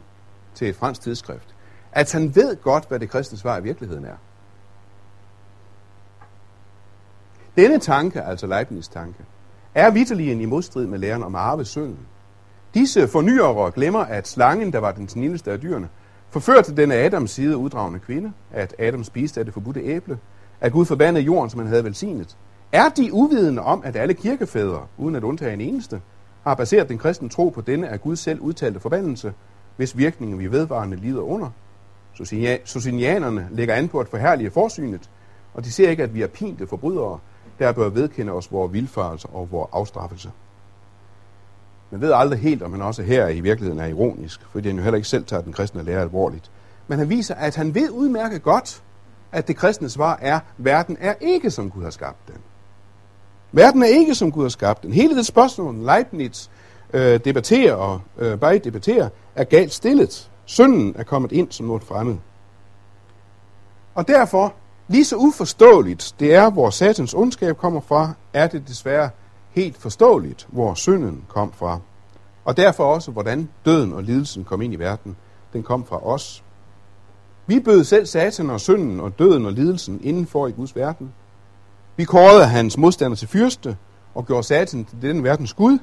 S1: til et fransk tidsskrift, at han ved godt, hvad det kristne svar i virkeligheden er. Denne tanke, altså Leibniz tanke, er vitterligen i modstrid med læren om arvesynden. Disse fornyere glemmer, at slangen, der var den snilleste af dyrene, forførte den af Adams side uddragende kvinde, at Adam spiste af det forbudte æble, at Gud forbandede jorden, som han havde velsignet. Er de uvidende om, at alle kirkefædre, uden at undtage en eneste, har baseret den kristne tro på denne af Gud selv udtalte forbandelse, hvis virkningen vi vedvarende lider under? Socinianerne lægger an på at forhærlige forsynet, og de ser ikke, at vi er pinte forbrydere, der bør vedkende os vores vilfarelse og vores afstraffelse. Man ved aldrig helt, om han også her i virkeligheden er ironisk, fordi han jo heller ikke selv tager den kristne lære alvorligt. Men han viser, at han ved udmærket godt, at det kristne svar er, at verden er ikke, som Gud har skabt den. Verden er ikke, som Gud har skabt den. Hele det spørgsmål, Leibniz øh, debatterer og øh, bare debatterer, er galt stillet. Synden er kommet ind som noget fremmed. Og derfor, lige så uforståeligt det er, hvor satans ondskab kommer fra, er det desværre helt forståeligt, hvor synden kom fra. Og derfor også, hvordan døden og lidelsen kom ind i verden. Den kom fra os. Vi bød selv satan og synden og døden og lidelsen indenfor i Guds verden. Vi kårede hans modstander til fyrste og gjorde satan til den verdens Gud,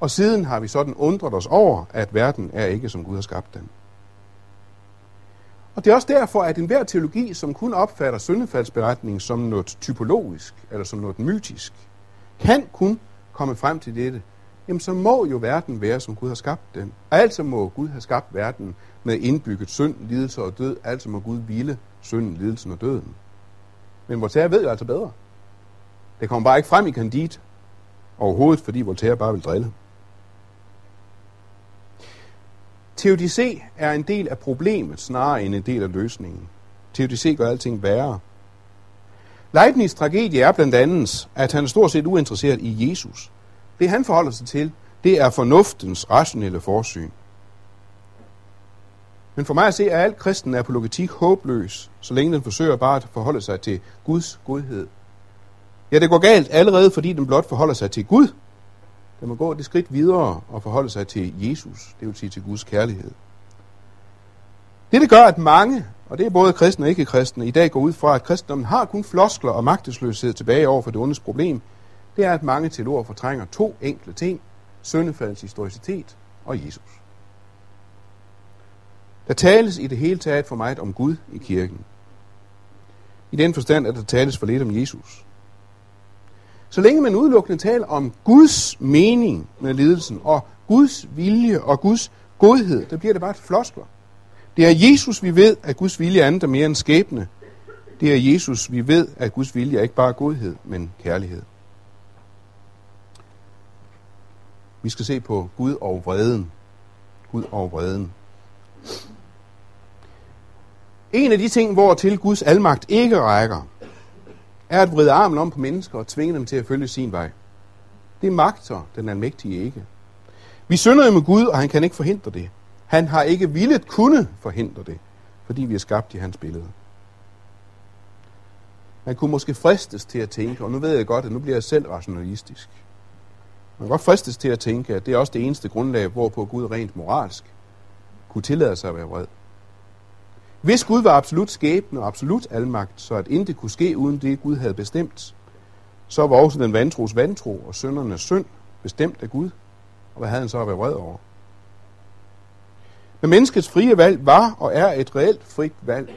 S1: og siden har vi sådan undret os over, at verden er ikke, som Gud har skabt den. Og det er også derfor, at enhver teologi, som kun opfatter syndefaldsberetningen som noget typologisk, eller som noget mytisk, kan kun komme frem til dette, jamen så må jo verden være, som Gud har skabt den. Altså må Gud have skabt verden med indbygget synd, lidelse og død. Altså må Gud hvile synden, lidelsen og døden. Men Voltaire ved jo altså bedre. Det kommer bare ikke frem i Candide overhovedet, fordi Voltaire bare vil drille. Teodicé er en del af problemet, snarere end en del af løsningen. Teodicé gør alting værre. Leibniz' tragedie er blandt andet, at han er stort set uinteresseret i Jesus. Det han forholder sig til, det er fornuftens rationelle forsyn. Men for mig at se, er alt kristen apologetik håbløs, så længe den forsøger bare at forholde sig til Guds godhed. Ja, det går galt allerede, fordi den blot forholder sig til Gud. Den må gå det skridt videre og forholde sig til Jesus, det vil sige til Guds kærlighed. Det, det gør, at mange, og det er både kristne og ikke-kristne, i dag går ud fra, at kristendommen har kun floskler og magtesløshed tilbage over for det ondes problem, det er, at mange teologer fortrænger to enkle ting, syndefaldens historicitet og Jesus. Der tales i det hele taget for meget om Gud i kirken. I den forstand, at der tales for lidt om Jesus. Så længe man udelukkende taler om Guds mening med lidelsen, og Guds vilje og Guds godhed, der bliver det bare et floskler. Det er Jesus, vi ved, at Guds vilje er andet mere end skæbne. Det er Jesus, vi ved, at Guds vilje er ikke bare godhed, men kærlighed. Vi skal se på Gud og vreden. Gud og vreden. En af de ting, hvor til Guds almagt ikke rækker, er at vride armen om på mennesker og tvinge dem til at følge sin vej. Det magter den almægtige ikke. Vi synder jo med Gud, og han kan ikke forhindre det. Han har ikke villet kunne forhindre det, fordi vi er skabt i hans billede. Man kunne måske fristes til at tænke, og nu ved jeg godt, at nu bliver jeg selv rationalistisk. Man kan godt fristes til at tænke, at det er også det eneste grundlag, hvorpå Gud rent moralsk kunne tillade sig at være vred. Hvis Gud var absolut skæbne og absolut almagt, så at intet kunne ske uden det, Gud havde bestemt, så var også den vantros vantro og søndernes synd bestemt af Gud. Og hvad havde han så at være vred over? Men menneskets frie valg var og er et reelt frit valg.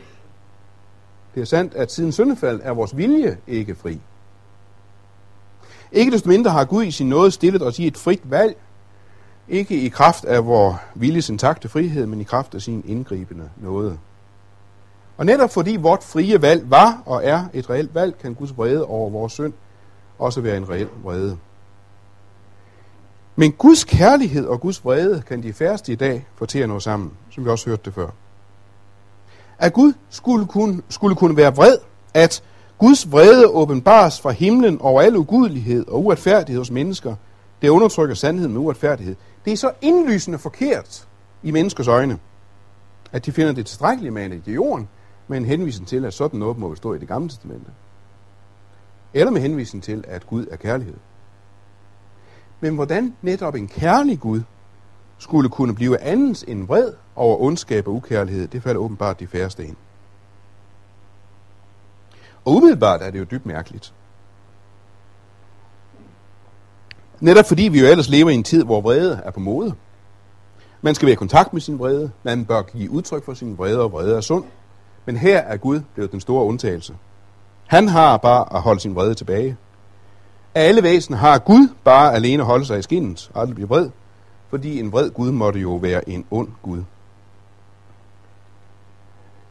S1: Det er sandt, at siden syndefald er vores vilje ikke fri. Ikke desto mindre har Gud i sin nåde stillet os i et frit valg, ikke i kraft af vores viljes intakte frihed, men i kraft af sin indgribende nåde. Og netop fordi vort frie valg var og er et reelt valg, kan Guds vrede over vores synd også være en reel vrede. Men Guds kærlighed og Guds vrede kan de færreste i dag få til at nå sammen, som vi også hørte det før. At Gud skulle kunne, skulle kunne være vred, at Guds vrede åbenbares fra himlen over al ugudelighed og uretfærdighed hos mennesker, det undertrykker sandheden med uretfærdighed. Det er så indlysende forkert i menneskers øjne, at de finder det tilstrækkeligt med i jorden, med en henvisning til, at sådan noget må stå i det gamle testamente. Eller med henvisning til, at Gud er kærlighed. Men hvordan netop en kærlig Gud skulle kunne blive andens end vred over ondskab og ukærlighed, det falder åbenbart de færreste ind. Og umiddelbart er det jo dybt mærkeligt. Netop fordi vi jo ellers lever i en tid, hvor vrede er på mode. Man skal være i kontakt med sin vrede. Man bør give udtryk for sin vrede, og vrede er sund. Men her er Gud blevet den store undtagelse. Han har bare at holde sin vrede tilbage. Af alle væsener har Gud bare alene holde sig i skinnet og aldrig blive vred, fordi en vred Gud måtte jo være en ond Gud.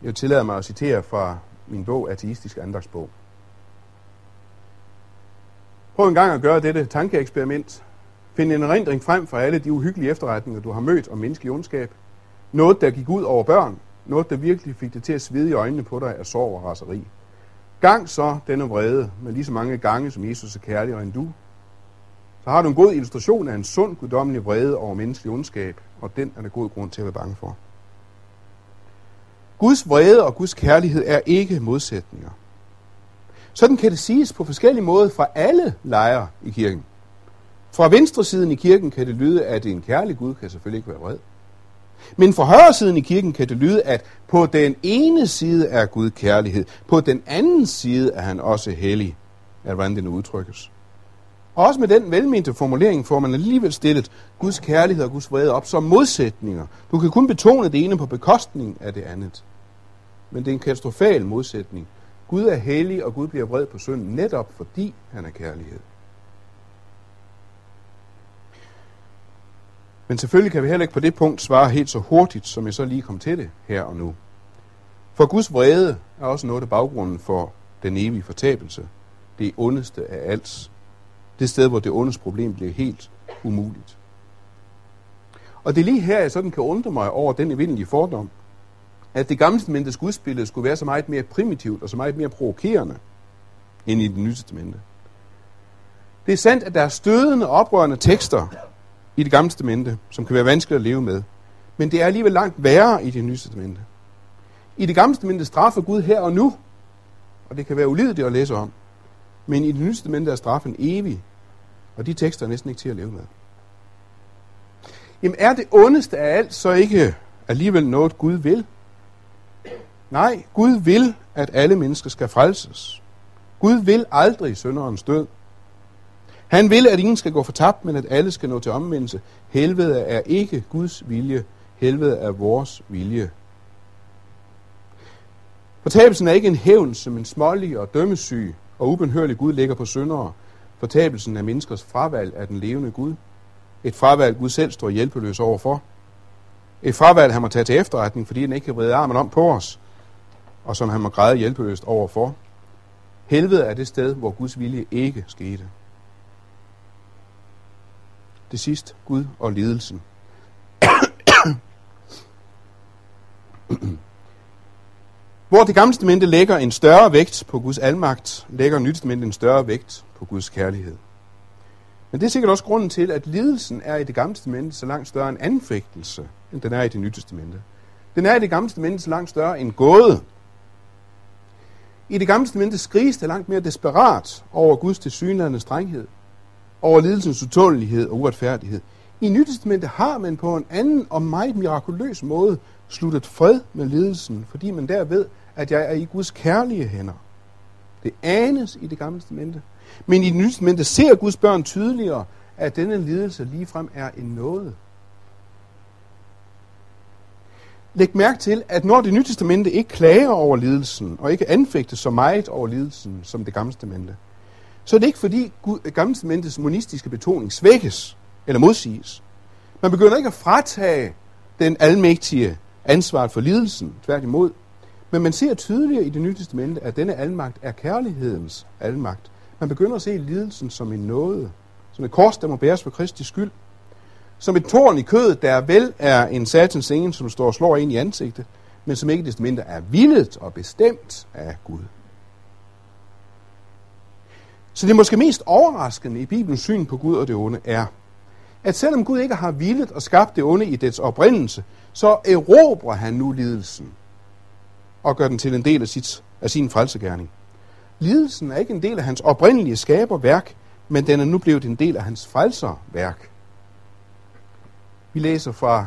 S1: Jeg tillader mig at citere fra min bog, Ateistisk Andagsbog. Prøv en gang at gøre dette tankeeksperiment. Find en erindring frem for alle de uhyggelige efterretninger, du har mødt om menneskelig ondskab. Noget, der gik ud over børn. Noget, der virkelig fik det til at svede i øjnene på dig af sorg og raseri. Gang så denne vrede med lige så mange gange, som Jesus er kærligere end du. Så har du en god illustration af en sund, guddommelig vrede over menneskelig ondskab, og den er der god grund til at være bange for. Guds vrede og Guds kærlighed er ikke modsætninger. Sådan kan det siges på forskellige måder fra alle lejre i kirken. Fra venstre siden i kirken kan det lyde, at en kærlig Gud kan selvfølgelig ikke være vred. Men fra højre siden i kirken kan det lyde, at på den ene side er Gud kærlighed, på den anden side er han også hellig, at hvordan det nu udtrykkes. Og også med den velmente formulering får man alligevel stillet Guds kærlighed og Guds vrede op som modsætninger. Du kan kun betone det ene på bekostning af det andet. Men det er en katastrofal modsætning. Gud er hellig, og Gud bliver vred på synden netop fordi han er kærlighed. Men selvfølgelig kan vi heller ikke på det punkt svare helt så hurtigt, som jeg så lige kom til det her og nu. For Guds vrede er også noget af baggrunden for den evige fortabelse. Det ondeste af alt. Det sted, hvor det ondes problem bliver helt umuligt. Og det er lige her, jeg sådan kan undre mig over den evindelige fordom, at det gamle testamentets gudsbillede skulle være så meget mere primitivt og så meget mere provokerende end i det nye testamente. Det er sandt, at der er stødende oprørende tekster i det gamle testamente, som kan være vanskeligt at leve med. Men det er alligevel langt værre i det nye testamente. I det gamle testamente straffer Gud her og nu, og det kan være ulideligt at læse om. Men i det nye testamente er straffen evig, og de tekster er næsten ikke til at leve med. Jamen er det ondeste af alt så ikke alligevel noget Gud vil? Nej, Gud vil, at alle mennesker skal frelses. Gud vil aldrig sønderens død. Han vil, at ingen skal gå fortabt, men at alle skal nå til omvendelse. Helvede er ikke Guds vilje. Helvede er vores vilje. Fortabelsen er ikke en hævn, som en smålig og dømmesyg og ubenhørlig Gud lægger på syndere. Fortabelsen er menneskers fravalg af den levende Gud. Et fravalg, Gud selv står hjælpeløs overfor. Et fravalg, han må tage til efterretning, fordi han ikke kan vride armen om på os, og som han må græde hjælpeløst overfor. Helvede er det sted, hvor Guds vilje ikke skete. Det sidst Gud og lidelsen. Hvor det gamle testamente lægger en større vægt på Guds almagt, lægger nyt testamente en større vægt på Guds kærlighed. Men det er sikkert også grunden til, at lidelsen er i det gamle testamente så langt større en anfægtelse, end den er i det nye testamente. Den er i det gamle testamente så langt større en gåde. I det gamle testamente skriges det langt mere desperat over Guds tilsyneladende strenghed over lidelsens utålighed og uretfærdighed. I Nytestamentet har man på en anden og meget mirakuløs måde sluttet fred med lidelsen, fordi man der ved, at jeg er i Guds kærlige hænder. Det anes i det gamle testamente. Men i det nye testamente ser Guds børn tydeligere, at denne lidelse ligefrem er en nåde. Læg mærke til, at når det nye testamente ikke klager over lidelsen, og ikke anfægter så meget over lidelsen som det gamle testamente, så er det ikke fordi gammeltestamentets monistiske betoning svækkes eller modsiges. Man begynder ikke at fratage den almægtige ansvar for lidelsen, tværtimod. Men man ser tydeligere i det nye testamente, at denne almagt er kærlighedens almagt. Man begynder at se lidelsen som en nåde, som et kors, der må bæres for Kristi skyld. Som et tårn i kødet, der vel er en satans engel, som står og slår ind i ansigtet, men som ikke desto mindre er villet og bestemt af Gud. Så det måske mest overraskende i Bibelens syn på Gud og det onde er, at selvom Gud ikke har villet og skabt det onde i dets oprindelse, så erobrer han nu lidelsen og gør den til en del af, sit, af sin frelsegærning. Lidelsen er ikke en del af hans oprindelige skaberværk, men den er nu blevet en del af hans frelserværk. Vi læser fra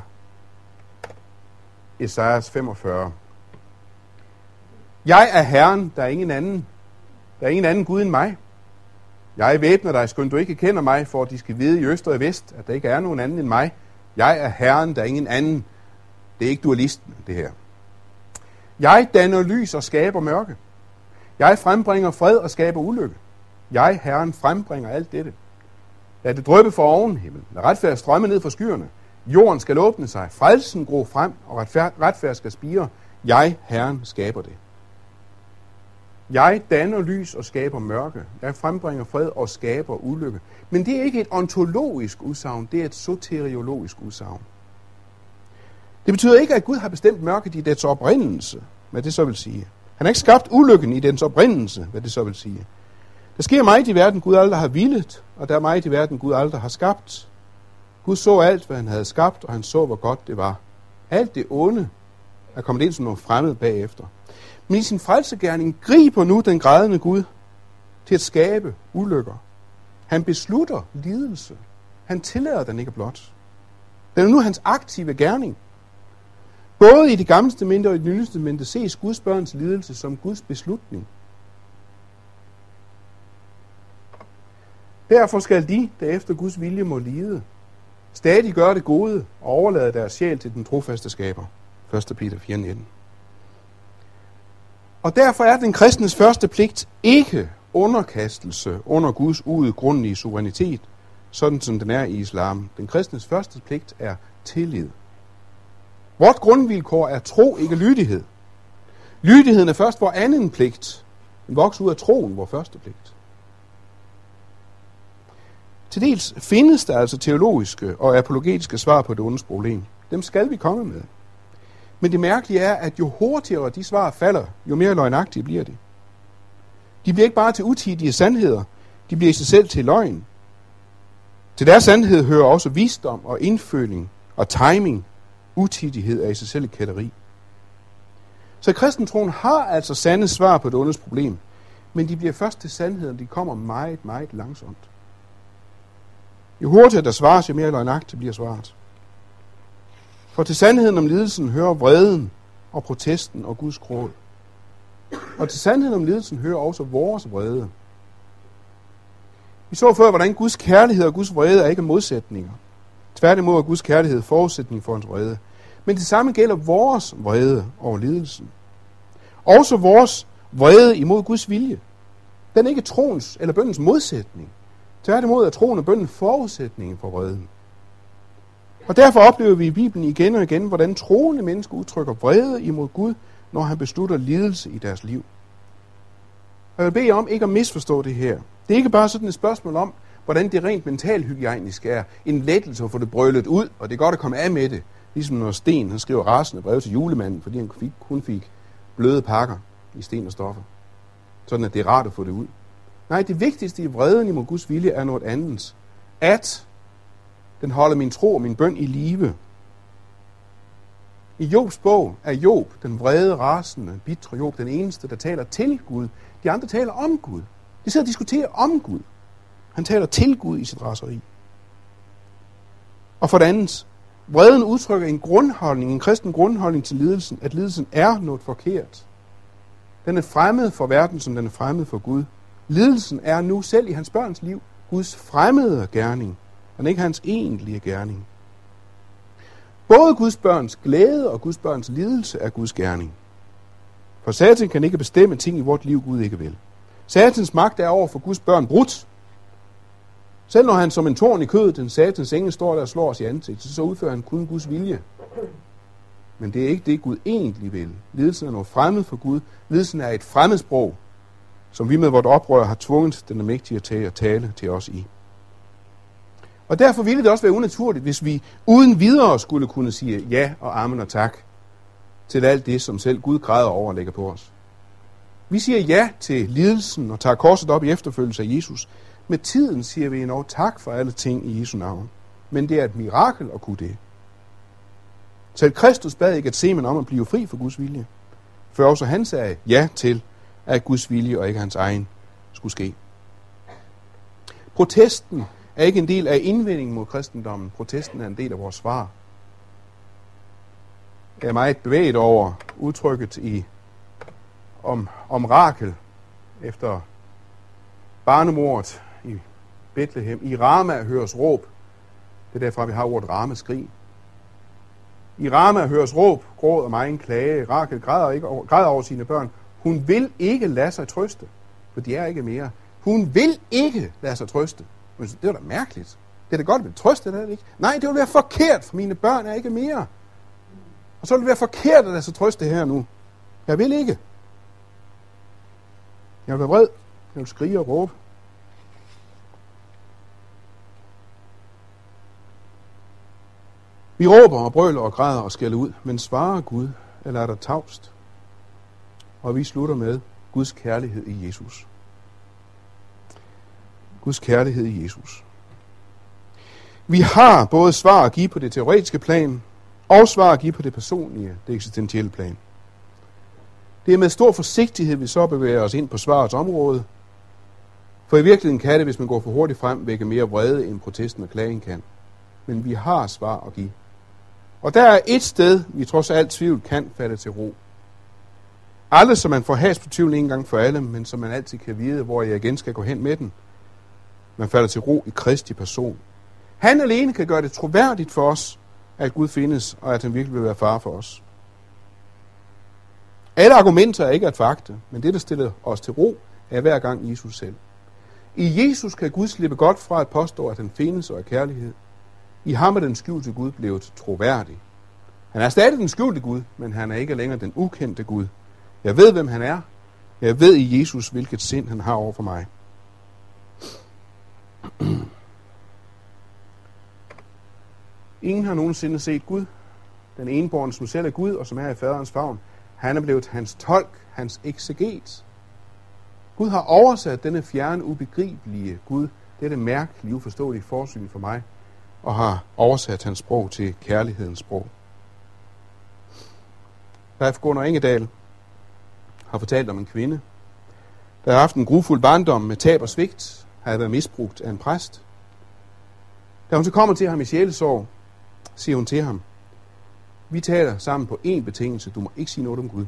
S1: Esajas 45. Jeg er Herren, der er ingen anden. Der er ingen anden Gud end mig. Jeg væbner dig, skønt du ikke kender mig, for de skal vide i øst og i vest, at der ikke er nogen anden end mig. Jeg er Herren, der er ingen anden. Det er ikke dualisten, det her. Jeg danner lys og skaber mørke. Jeg frembringer fred og skaber ulykke. Jeg, Herren, frembringer alt dette. Lad det drøbe for oven himmel. Lad retfærd strømme ned fra skyerne. Jorden skal åbne sig. Frelsen gro frem, og retfærd, retfærd skal spire. Jeg, Herren, skaber det. Jeg danner lys og skaber mørke. Jeg frembringer fred og skaber ulykke. Men det er ikke et ontologisk udsagn, det er et soteriologisk udsagn. Det betyder ikke, at Gud har bestemt mørket i dets oprindelse, hvad det så vil sige. Han har ikke skabt ulykken i dens oprindelse, hvad det så vil sige. Der sker meget i verden, Gud aldrig har villet, og der er meget i verden, Gud aldrig har skabt. Gud så alt, hvad han havde skabt, og han så, hvor godt det var. Alt det onde er kommet ind som noget fremmed bagefter. Men i sin frelsegærning griber nu den grædende Gud til at skabe ulykker. Han beslutter lidelse. Han tillader den ikke blot. Den er nu hans aktive gerning. Både i det gamle testamente og i det nye testamente ses Guds børns lidelse som Guds beslutning. Derfor skal de, der efter Guds vilje må lide, stadig gøre det gode og overlade deres sjæl til den trofaste skaber. 1. Peter 4:19. Og derfor er den kristnes første pligt ikke underkastelse under Guds uudgrundelige suverænitet, sådan som den er i islam. Den kristnes første pligt er tillid. Vort grundvilkår er tro, ikke lydighed. Lydigheden er først vor anden pligt. Den vokser ud af troen, vor første pligt. Til dels findes der altså teologiske og apologetiske svar på det ondes problem. Dem skal vi komme med. Men det mærkelige er, at jo hurtigere de svar falder, jo mere løgnagtige bliver de. De bliver ikke bare til utidige sandheder, de bliver i sig selv til løgn. Til deres sandhed hører også visdom og indføling og timing. Utidighed er i sig selv et kætteri. Så kristentroen har altså sande svar på det ondes problem, men de bliver først til sandheden, de kommer meget, meget langsomt. Jo hurtigere der svares, jo mere løgnagtigt bliver svaret. For til sandheden om lidelsen hører vreden og protesten og Guds gråd. Og til sandheden om lidelsen hører også vores vrede. Vi så før, hvordan Guds kærlighed og Guds vrede er ikke modsætninger. Tværtimod er Guds kærlighed forudsætning for hans vrede. Men det samme gælder vores vrede over lidelsen. Også vores vrede imod Guds vilje. Den er ikke troens eller bøndens modsætning. Tværtimod er troen og bønden forudsætningen for vreden. Og derfor oplever vi i Bibelen igen og igen, hvordan troende mennesker udtrykker vrede imod Gud, når han beslutter lidelse i deres liv. Og jeg vil bede om ikke at misforstå det her. Det er ikke bare sådan et spørgsmål om, hvordan det rent mentalt hygiejnisk er en lettelse at få det brølet ud, og det er godt at komme af med det. Ligesom når Sten han skriver rasende brev til julemanden, fordi han fik, kun fik bløde pakker i sten og stoffer. Sådan at det er rart at få det ud. Nej, det vigtigste i vreden imod Guds vilje er noget andet. At den holder min tro og min bøn i live. I Jobs bog er Job, den vrede, rasende, bitre Job, den eneste, der taler til Gud. De andre taler om Gud. De sidder og diskuterer om Gud. Han taler til Gud i sit raseri. Og for det andet, vreden udtrykker en grundholdning, en kristen grundholdning til lidelsen, at lidelsen er noget forkert. Den er fremmed for verden, som den er fremmed for Gud. Lidelsen er nu selv i hans børns liv Guds fremmede gerning, men ikke hans egentlige gerning. Både Guds børns glæde og Guds børns lidelse er Guds gerning. For Satan kan ikke bestemme ting i vort liv, Gud ikke vil. Satans magt er over for Guds børn brudt. Selv når han som en tårn i kødet, den satans engel, står der og slår os i ansigt, så udfører han kun Guds vilje. Men det er ikke det, Gud egentlig vil. Lidelsen er noget fremmed for Gud. Lidelsen er et fremmedsprog, som vi med vort oprør har tvunget den mægtige til at tale til os i. Og derfor ville det også være unaturligt, hvis vi uden videre skulle kunne sige ja og amen og tak til alt det, som selv Gud græder over og lægger på os. Vi siger ja til lidelsen og tager korset op i efterfølgelse af Jesus. Med tiden siger vi endnu tak for alle ting i Jesu navn. Men det er et mirakel at kunne det. Selv Kristus bad ikke at se man om at blive fri for Guds vilje. For også han sagde ja til, at Guds vilje og ikke hans egen skulle ske. Protesten er ikke en del af indvendingen mod kristendommen. Protesten er en del af vores svar. Jeg er meget bevæget over udtrykket i om, om Rakel efter barnemordet i Bethlehem. I Rama høres råb. Det er derfra, vi har ordet Rameskrig. I Rama høres råb, gråd og meget klage. Rakel græder, ikke, græder over sine børn. Hun vil ikke lade sig trøste, for de er ikke mere. Hun vil ikke lade sig trøste. Men det er da mærkeligt. Det er da godt at blive trøstet, det ikke? Nej, det vil være forkert, for mine børn er ikke mere. Og så vil det være forkert at lade sig trøste her nu. Jeg vil ikke. Jeg vil være vred. Jeg vil skrige og råbe. Vi råber og brøler og græder og skælder ud, men svarer Gud, eller er der tavst? Og vi slutter med Guds kærlighed i Jesus. Guds kærlighed i Jesus. Vi har både svar at give på det teoretiske plan, og svar at give på det personlige, det eksistentielle plan. Det er med stor forsigtighed, vi så bevæger os ind på svarets område, for i virkeligheden kan det, hvis man går for hurtigt frem, vække mere vrede, end protesten og klagen kan. Men vi har svar at give. Og der er et sted, vi trods alt tvivl kan falde til ro. Aldrig så man får has på tvivl en gang for alle, men så man altid kan vide, hvor jeg igen skal gå hen med den. Man falder til ro i Kristi person. Han alene kan gøre det troværdigt for os, at Gud findes, og at han virkelig vil være far for os. Alle argumenter er ikke at fakte, men det, der stiller os til ro, er hver gang Jesus selv. I Jesus kan Gud slippe godt fra at påstå, at han findes og er kærlighed. I ham er den skjulte Gud blevet troværdig. Han er stadig den skjulte Gud, men han er ikke længere den ukendte Gud. Jeg ved, hvem han er. Jeg ved i Jesus, hvilket sind han har over for mig. Ingen har nogensinde set Gud. Den eneborn, som selv er Gud, og som er i faderens favn, han er blevet hans tolk, hans ekseget. Gud har oversat denne fjerne, ubegribelige Gud, dette mærkelige, uforståelige forsyn for mig, og har oversat hans sprog til kærlighedens sprog. Leif Gunnar Engedal har fortalt om en kvinde, der har haft en grufuld barndom med tab og svigt, havde været misbrugt af en præst. Da hun så kommer til ham i sjælesorg, siger hun til ham, vi taler sammen på én betingelse, du må ikke sige noget om Gud.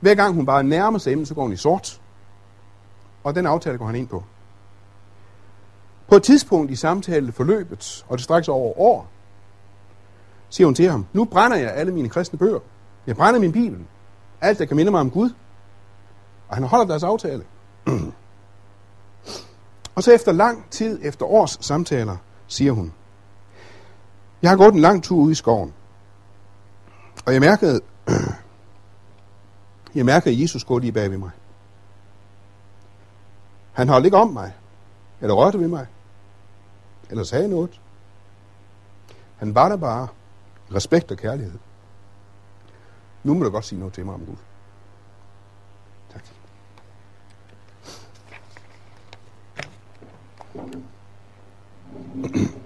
S1: Hver gang hun bare nærmer sig emnet, så går hun i sort. Og den aftale går han ind på. På et tidspunkt i samtalen forløbet, og det straks over år, siger hun til ham, nu brænder jeg alle mine kristne bøger. Jeg brænder min bibel. Alt, der kan minde mig om Gud. Og han holder deres aftale. og så efter lang tid, efter års samtaler, siger hun, jeg har gået en lang tur ude i skoven. Og jeg mærkede, jeg mærkede Jesus gå lige bag ved mig. Han holdt ikke om mig, eller rørte ved mig, eller sagde noget. Han var der bare. Respekt og kærlighed. Nu må du godt sige noget til mig om Gud. Tak. Mm-hmm.